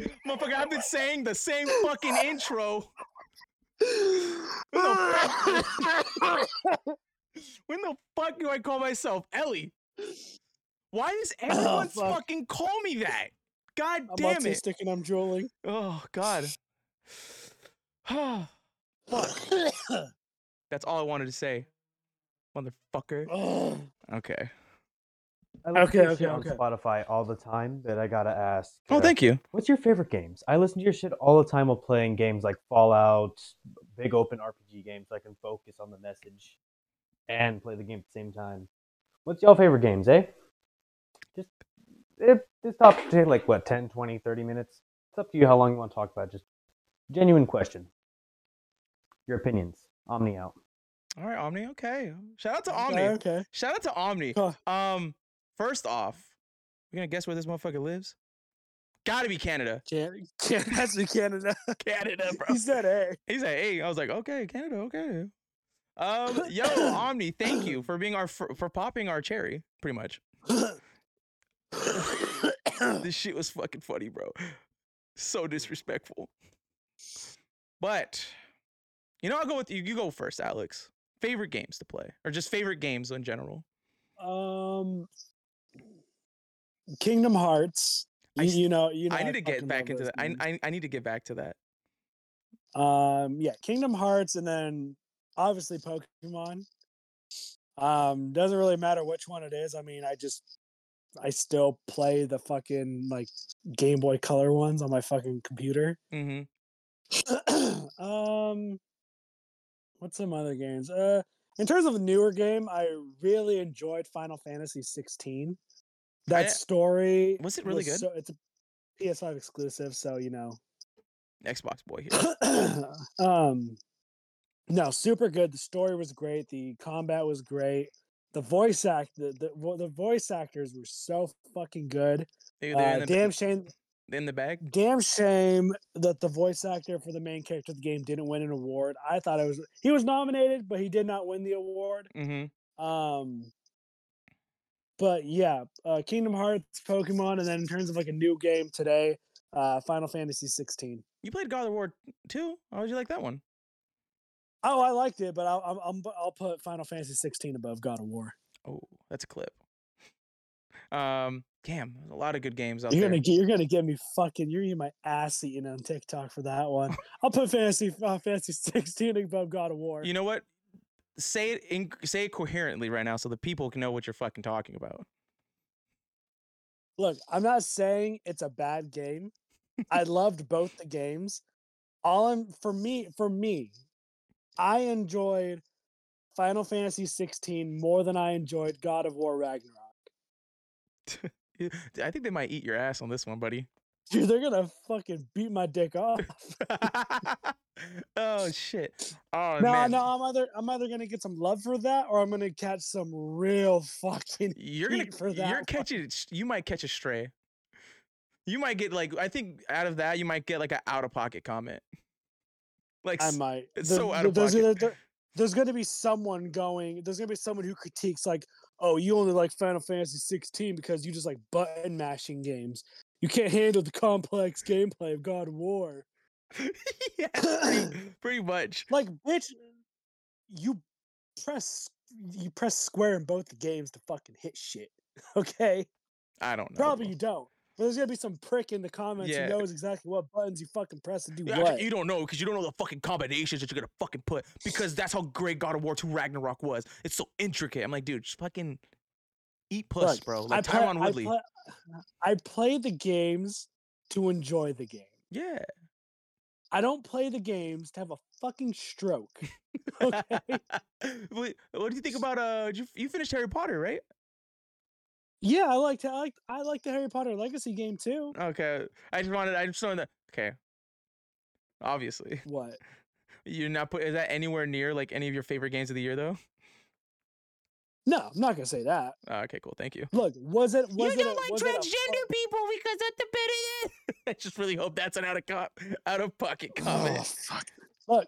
Speaker 1: motherfucker, I've been saying the same fucking intro. When the fuck? When the fuck do I call myself Ellie? Why does oh, everyone
Speaker 2: fuck.
Speaker 1: fucking call me that? God
Speaker 2: I'm
Speaker 1: damn it.
Speaker 2: autistic and I'm drooling.
Speaker 1: Oh God. Fuck. That's all I wanted to say. Motherfucker.
Speaker 2: Ugh.
Speaker 1: Okay.
Speaker 4: I listen
Speaker 2: Okay,
Speaker 4: to your
Speaker 2: okay,
Speaker 4: shit on
Speaker 2: okay.
Speaker 4: Spotify all the time, that I gotta ask.
Speaker 1: Oh,
Speaker 4: uh,
Speaker 1: thank you.
Speaker 4: What's your favorite games? I listen to your shit all the time while playing games like Fallout, big open RPG games, so I can focus on the message and play the game at the same time. What's y'all favorite games, eh? Just if this topic take like what 10, 20, 30 minutes. It's up to you how long you want to talk about. it. Just genuine question. Your opinions. Omni out.
Speaker 1: All right, Omni. Okay. Shout out to Omni.
Speaker 2: okay.
Speaker 1: Shout out to Omni.
Speaker 2: Huh.
Speaker 1: Um, first off, you gonna guess where this motherfucker lives? Gotta be Canada.
Speaker 2: Can't, can't, that's in Canada.
Speaker 1: Canada, bro.
Speaker 2: he said, hey.
Speaker 1: He said, "Hey," I was like, "Okay, Canada, okay." Um, yo, Omni, thank you for being our for, for popping our cherry, pretty much. This shit was fucking funny, bro. So disrespectful. But you know, I'll go with you. You go first, Alex. Favorite games to play, or just favorite games in general.
Speaker 2: um, Kingdom Hearts.
Speaker 1: I
Speaker 2: You, know, you know.
Speaker 1: I need to get back into that. I. I I need to get back to that.
Speaker 2: Um, yeah, Kingdom Hearts, and then obviously Pokemon. Um, doesn't really matter which one it is. I mean, I just I still play the fucking like Game Boy Color ones on my fucking computer.
Speaker 1: Mm-hmm.
Speaker 2: um, what's some other games? Uh, in terms of a newer game, I really enjoyed Final Fantasy 16. That
Speaker 1: I-
Speaker 2: story
Speaker 1: was it really good?
Speaker 2: So, it's a PS5 exclusive, so you know.
Speaker 1: Xbox boy here.
Speaker 2: um no super good the story was great the combat was great the voice act the the, the voice actors were so fucking good uh,
Speaker 1: the,
Speaker 2: damn shame
Speaker 1: in the bag.
Speaker 2: damn shame that the voice actor for the main character of the game didn't win an award i thought it was he was nominated but he did not win the award
Speaker 1: Mm-hmm.
Speaker 2: um but yeah uh kingdom hearts pokemon and then in terms of like a new game today uh final fantasy 16
Speaker 1: You played God of War too. How would you like that one?
Speaker 2: Oh, I liked it, but I'll, I'll, I'm- I'll put Final Fantasy 16 above God of War.
Speaker 1: Oh, that's a clip. Um, damn, a lot of good games out
Speaker 2: You're
Speaker 1: there.
Speaker 2: gonna get, you're gonna get me fucking, you're getting my ass eaten on TikTok for that one. I'll put Fantasy uh, Fantasy 16 above God of War.
Speaker 1: You know what? Say it in say it coherently right now so the people can know what you're fucking talking about.
Speaker 2: Look, I'm not saying it's a bad game. I loved both the games. All I'm for me, for me, I enjoyed Final Fantasy 16 more than I enjoyed God of War Ragnarok.
Speaker 1: I think they might eat your ass on this one, buddy.
Speaker 2: Dude, they're gonna fucking beat my dick off.
Speaker 1: oh shit. Oh
Speaker 2: no,
Speaker 1: man.
Speaker 2: no, I'm either I'm either gonna get some love for that, or I'm gonna catch some real fucking.
Speaker 1: You're gonna
Speaker 2: for that
Speaker 1: you're
Speaker 2: one.
Speaker 1: catching you might catch a stray. You might get like I think out of that you might get like an out of pocket comment. Like
Speaker 2: I might.
Speaker 1: it's
Speaker 2: There-
Speaker 1: so out of
Speaker 2: there's,
Speaker 1: pocket.
Speaker 2: there- there's gonna be someone going. There's gonna be someone who critiques like, oh, you only like Final Fantasy 16 because you just like button mashing games. You can't handle the complex gameplay of God of War.
Speaker 1: yeah, pretty, pretty much.
Speaker 2: Like, bitch, you press you press square in both the games to fucking hit shit. Okay,
Speaker 1: I don't know.
Speaker 2: probably you don't. There's gonna be some prick in the comments
Speaker 1: Yeah.
Speaker 2: who knows exactly what buttons you fucking press to do
Speaker 1: Yeah,
Speaker 2: what.
Speaker 1: you don't know because you don't know the fucking combinations that you're gonna fucking put because that's how great God of War 2 Ragnarok was. It's so intricate. I'm like, dude, just fucking eat puss,
Speaker 2: Look,
Speaker 1: bro.
Speaker 2: I
Speaker 1: Like
Speaker 2: play-
Speaker 1: Tyron
Speaker 2: I
Speaker 1: Woodley.
Speaker 2: play- I play the games to enjoy the game.
Speaker 1: yeah.
Speaker 2: I don't play the games to have a fucking stroke. Okay.
Speaker 1: Wait, what do you think about uh? You, you finished Harry Potter, right?
Speaker 2: Yeah, I like to, I like I like the Harry Potter Legacy game too.
Speaker 1: Okay. I just wanted. I just wanted. that. okay. Obviously,
Speaker 2: What?
Speaker 1: you're not put. Is that anywhere near like any of your favorite games of the year though?
Speaker 2: No, I'm not gonna say that.
Speaker 1: Oh, okay, cool. Thank you.
Speaker 2: Look, was it was it a, was it a
Speaker 1: people because that's the better. I just really hope that's an out of cop, out of pocket comment.
Speaker 2: Oh,
Speaker 1: comment.
Speaker 2: fuck. Look,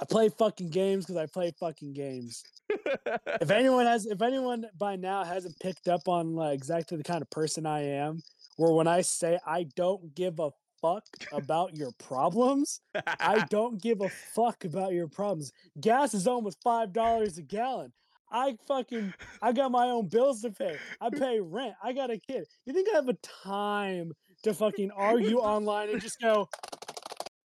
Speaker 2: I play fucking games because I play fucking games. If anyone has, if anyone by now hasn't picked up on like exactly the kind of person I am, where when I say I don't give a fuck about your problems, I don't give a fuck about your problems. Gas is almost five dollars a gallon. I fucking I got my own bills to pay. I pay rent. I got a kid. You think I have a time to fucking argue online and just go,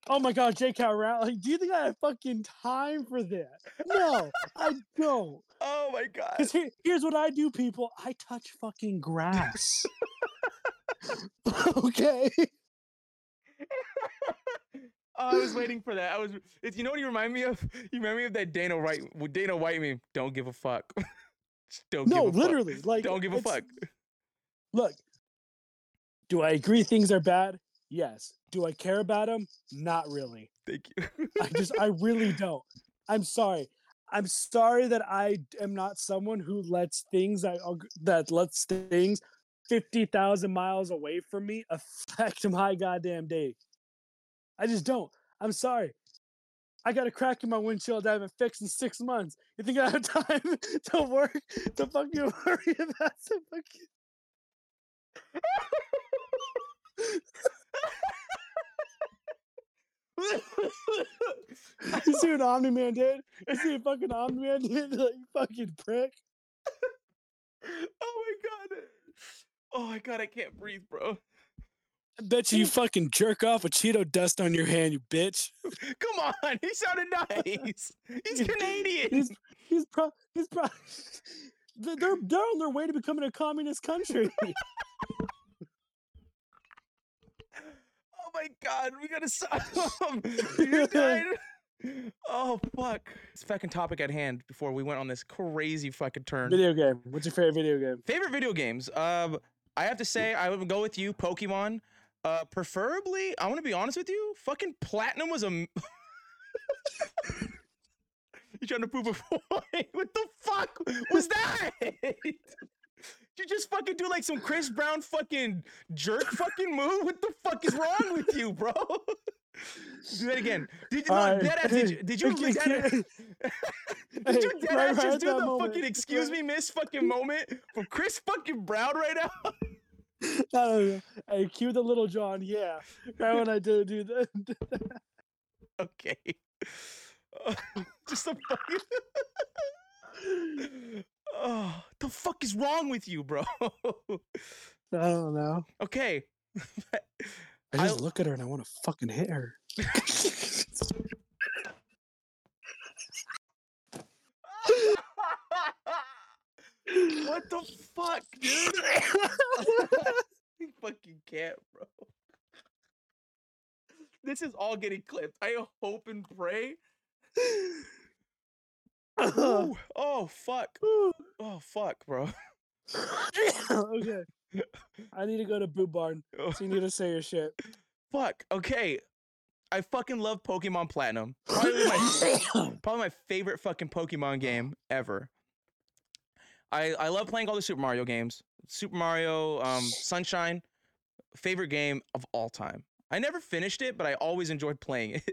Speaker 2: "Oh my god, J.K. Rowling"? Like, do you think I have fucking time for that? No, I don't.
Speaker 1: oh my god.
Speaker 2: Because here, here's what I do, people. I touch fucking grass. okay.
Speaker 1: Oh, I was waiting for that. I was. It's, you know what you remind me of? You remind me of that Dana White. Dana White meme. Don't give a fuck. Don't
Speaker 2: No,
Speaker 1: give a
Speaker 2: literally.
Speaker 1: Fuck.
Speaker 2: Like
Speaker 1: Don't give a fuck.
Speaker 2: Look, do I agree things are bad? Yes. Do I care about him? Not really.
Speaker 1: Thank you.
Speaker 2: I just, I really don't. I'm sorry. I'm sorry that I am not someone who lets things that that lets things fifty thousand miles away from me affect my goddamn day. I just don't. I'm sorry. I got a crack in my windshield that I haven't fixed in six months. You think I have time to work to fucking worry about some fucking You see what Omni Man did? You see what fucking Omni Man did? Like, you fucking prick.
Speaker 1: oh my god. Oh my god, I can't breathe, bro.
Speaker 2: I bet you you fucking jerk off with Cheeto dust on your hand, you bitch.
Speaker 1: Come on, he sounded nice. He's Canadian.
Speaker 2: He's he's pro he's pro they're they're on their way to becoming a communist country.
Speaker 1: Oh my god, we gotta stop. You died. Oh fuck. This fucking topic at hand before we went on this crazy fucking turn.
Speaker 2: video game. What's your favorite video game?
Speaker 1: Favorite video games? Um, I have to say I would go with you, Pokemon. Uh, preferably, I want to be honest with you. Fucking Platinum was a. you trying to prove a point? What the fuck was that? You just fucking do like some Chris Brown fucking jerk fucking move? What the fuck is wrong with you, bro? do that again. Did you? No,
Speaker 2: Alright.
Speaker 1: deadass, did you? Did you?
Speaker 2: Okay,
Speaker 1: deadass- did you
Speaker 2: Hey,
Speaker 1: dead
Speaker 2: right-
Speaker 1: ass just do the
Speaker 2: moment,
Speaker 1: fucking excuse me, miss fucking moment from Chris fucking Brown right now?
Speaker 2: No, no, no. Hey, cue the little John. Yeah, right when I do do that.
Speaker 1: okay. Uh, just a fucking. Oh, the fuck is wrong with you, bro?
Speaker 2: I don't know.
Speaker 1: okay.
Speaker 2: I just
Speaker 1: I'll-
Speaker 2: look at her and I want to fucking hit her.
Speaker 1: what the fuck, dude? you fucking can't, bro. This is all getting clipped. I hope and pray. Ooh, oh fuck. Oh fuck, bro.
Speaker 2: okay. I need to go to Boot Barn.
Speaker 1: Oh,
Speaker 2: So you need to say your shit.
Speaker 1: fuck. Okay. I fucking love Pokemon Platinum. Probably my probably my favorite fucking Pokemon game ever. I I love playing all the Super Mario games. Super Mario um, Sunshine, favorite game of all time. I never finished it, but I always enjoyed playing it.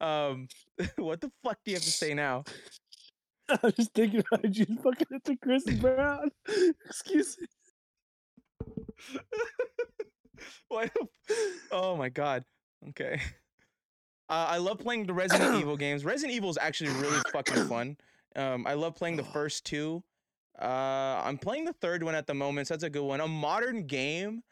Speaker 1: Um, what the fuck do you have to say now?
Speaker 2: I'm just thinking about you fucking into Chris Brown. Excuse me.
Speaker 1: Why oh my god. Okay. Uh, I love playing the Resident Evil games. Resident Evil is actually really fucking fun. Um, I love playing the first two. Uh, I'm playing the third one at the moment, so that's a good one. A modern game,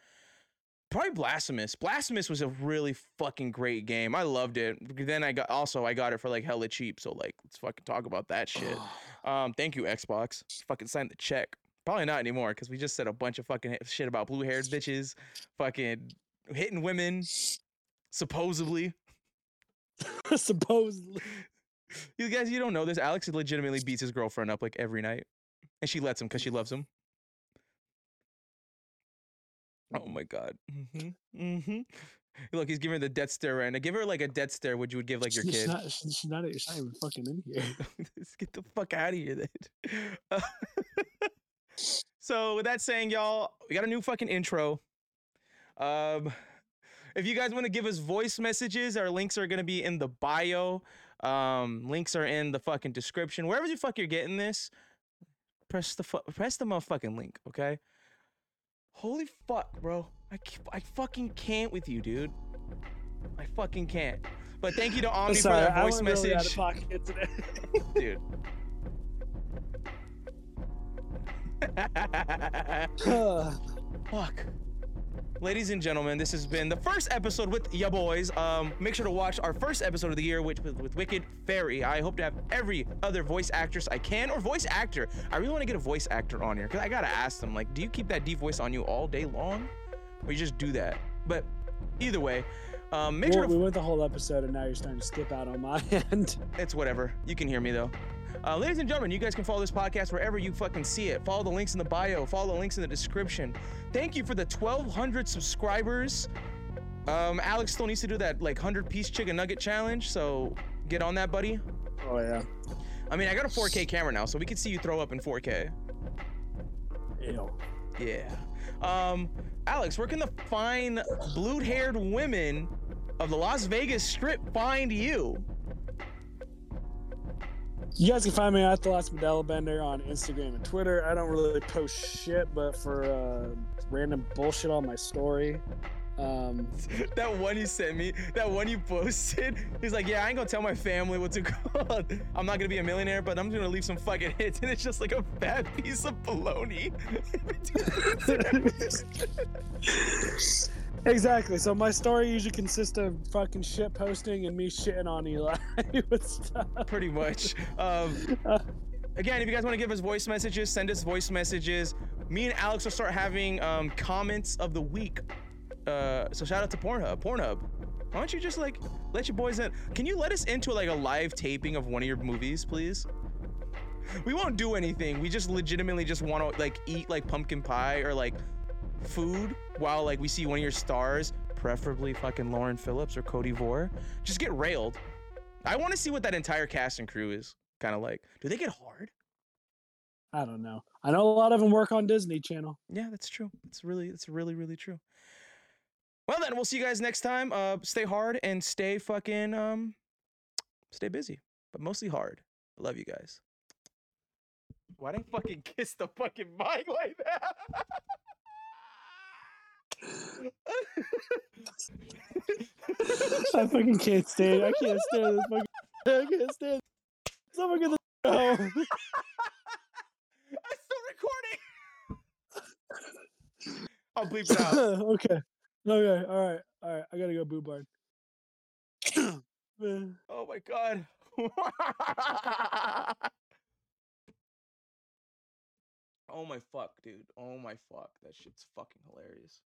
Speaker 1: probably Blasphemous. Blasphemous was a really fucking great game. I loved it. Then I got also I got it for like hella cheap. So like, let's fucking talk about that shit. Um, thank you Xbox. Fucking sign the check. Probably not anymore because we just said a bunch of fucking shit about blue haired bitches, fucking hitting women, supposedly.
Speaker 2: Supposedly.
Speaker 1: You guys, you don't know this. Alex legitimately beats his girlfriend up like every night, and she lets him because she loves him. Oh my god. Mm-hmm. Mm-hmm. Look, he's giving her the death stare right now. Give her like a death stare, what you would give like your
Speaker 2: she's
Speaker 1: kid.
Speaker 2: Not, she's she's not, she's not even fucking in here.
Speaker 1: Let's get the fuck out of here then. Uh, so with that saying, y'all, we got a new fucking intro. Um, if you guys want to give us voice messages, our links are gonna be in the bio. Um, links are in the fucking description. Wherever the fuck you're getting this, press the fu- press the motherfucking link, okay? Holy fuck, bro. I, I fucking can't with you, dude. I fucking can't. But thank you to Omni for
Speaker 2: sorry,
Speaker 1: that
Speaker 2: I
Speaker 1: voice
Speaker 2: went really out of
Speaker 1: message.
Speaker 2: today.
Speaker 1: dude. Fuck. Ladies and gentlemen, this has been the first episode with ya boys. Um, make sure to watch our first episode of the year, which with, with Wicked Fairy. I hope to have every other voice actress I can, or voice actor. I really want to get a voice actor on here because I gotta ask them, like, do you keep that deep voice on you all day long, or you just do that? But either way, um, make
Speaker 2: Well,
Speaker 1: sure to
Speaker 2: we went the whole episode, and now you're starting to skip out on my end.
Speaker 1: it's whatever. You can hear me though. Uh, ladies and gentlemen, you guys can follow this podcast wherever you fucking see it. Follow the links in the bio. Follow the links in the description. Thank you for the 1,200 subscribers. Um, Alex still needs to do that like 100 piece chicken nugget challenge. So get on that, buddy.
Speaker 2: Oh yeah.
Speaker 1: I mean, I got a 4K camera now, so we can see you throw up in 4K.
Speaker 2: Ew.
Speaker 1: Yeah. Um, Alex, where can the fine blue-haired women of the Las Vegas Strip find you?
Speaker 2: You guys can find me at the last Medella Bender on Instagram and Twitter. I don't really post shit, but for uh, random bullshit on my story. Um,
Speaker 1: that one you sent me, that one you posted, he's like, yeah, I ain't gonna tell my family what to call. I'm not gonna be a millionaire, but I'm gonna leave some fucking hits, and it's just like a fat piece of bologna.
Speaker 2: exactly. So my story usually consists of fucking shit posting and me shitting on Eli with stuff.
Speaker 1: Pretty much. Um, again, if you guys want to give us voice messages, send us voice messages. Me and Alex will start having um, comments of the week. Uh, so shout out to Pornhub. Pornhub. Why don't you just like let your boys in? Can you let us into like a live taping of one of your movies, please? We won't do anything. We just legitimately just want to like eat like pumpkin pie or like food while like we see one of your stars, preferably fucking Lauren Phillips or Cody Vore, just get railed. I want to see what that entire cast and crew is kind of like. Do they get hard?
Speaker 2: I don't know. I know a lot of them work on Disney Channel.
Speaker 1: Yeah, that's true. It's really, it's really, really true. Well then, we'll see you guys next time. Uh, stay hard and stay fucking um, stay busy, but mostly hard. I love you guys. Why did I fucking kiss the fucking mic like that?
Speaker 2: I fucking can't stand. I can't stand this fucking. I can't stand. Someone get the. Oh.
Speaker 1: I'm still recording. I'll bleep it out.
Speaker 2: okay. Okay. All right. All right. I gotta go boo barn.
Speaker 1: Oh my god. oh my fuck, dude. Oh my fuck. That shit's fucking hilarious.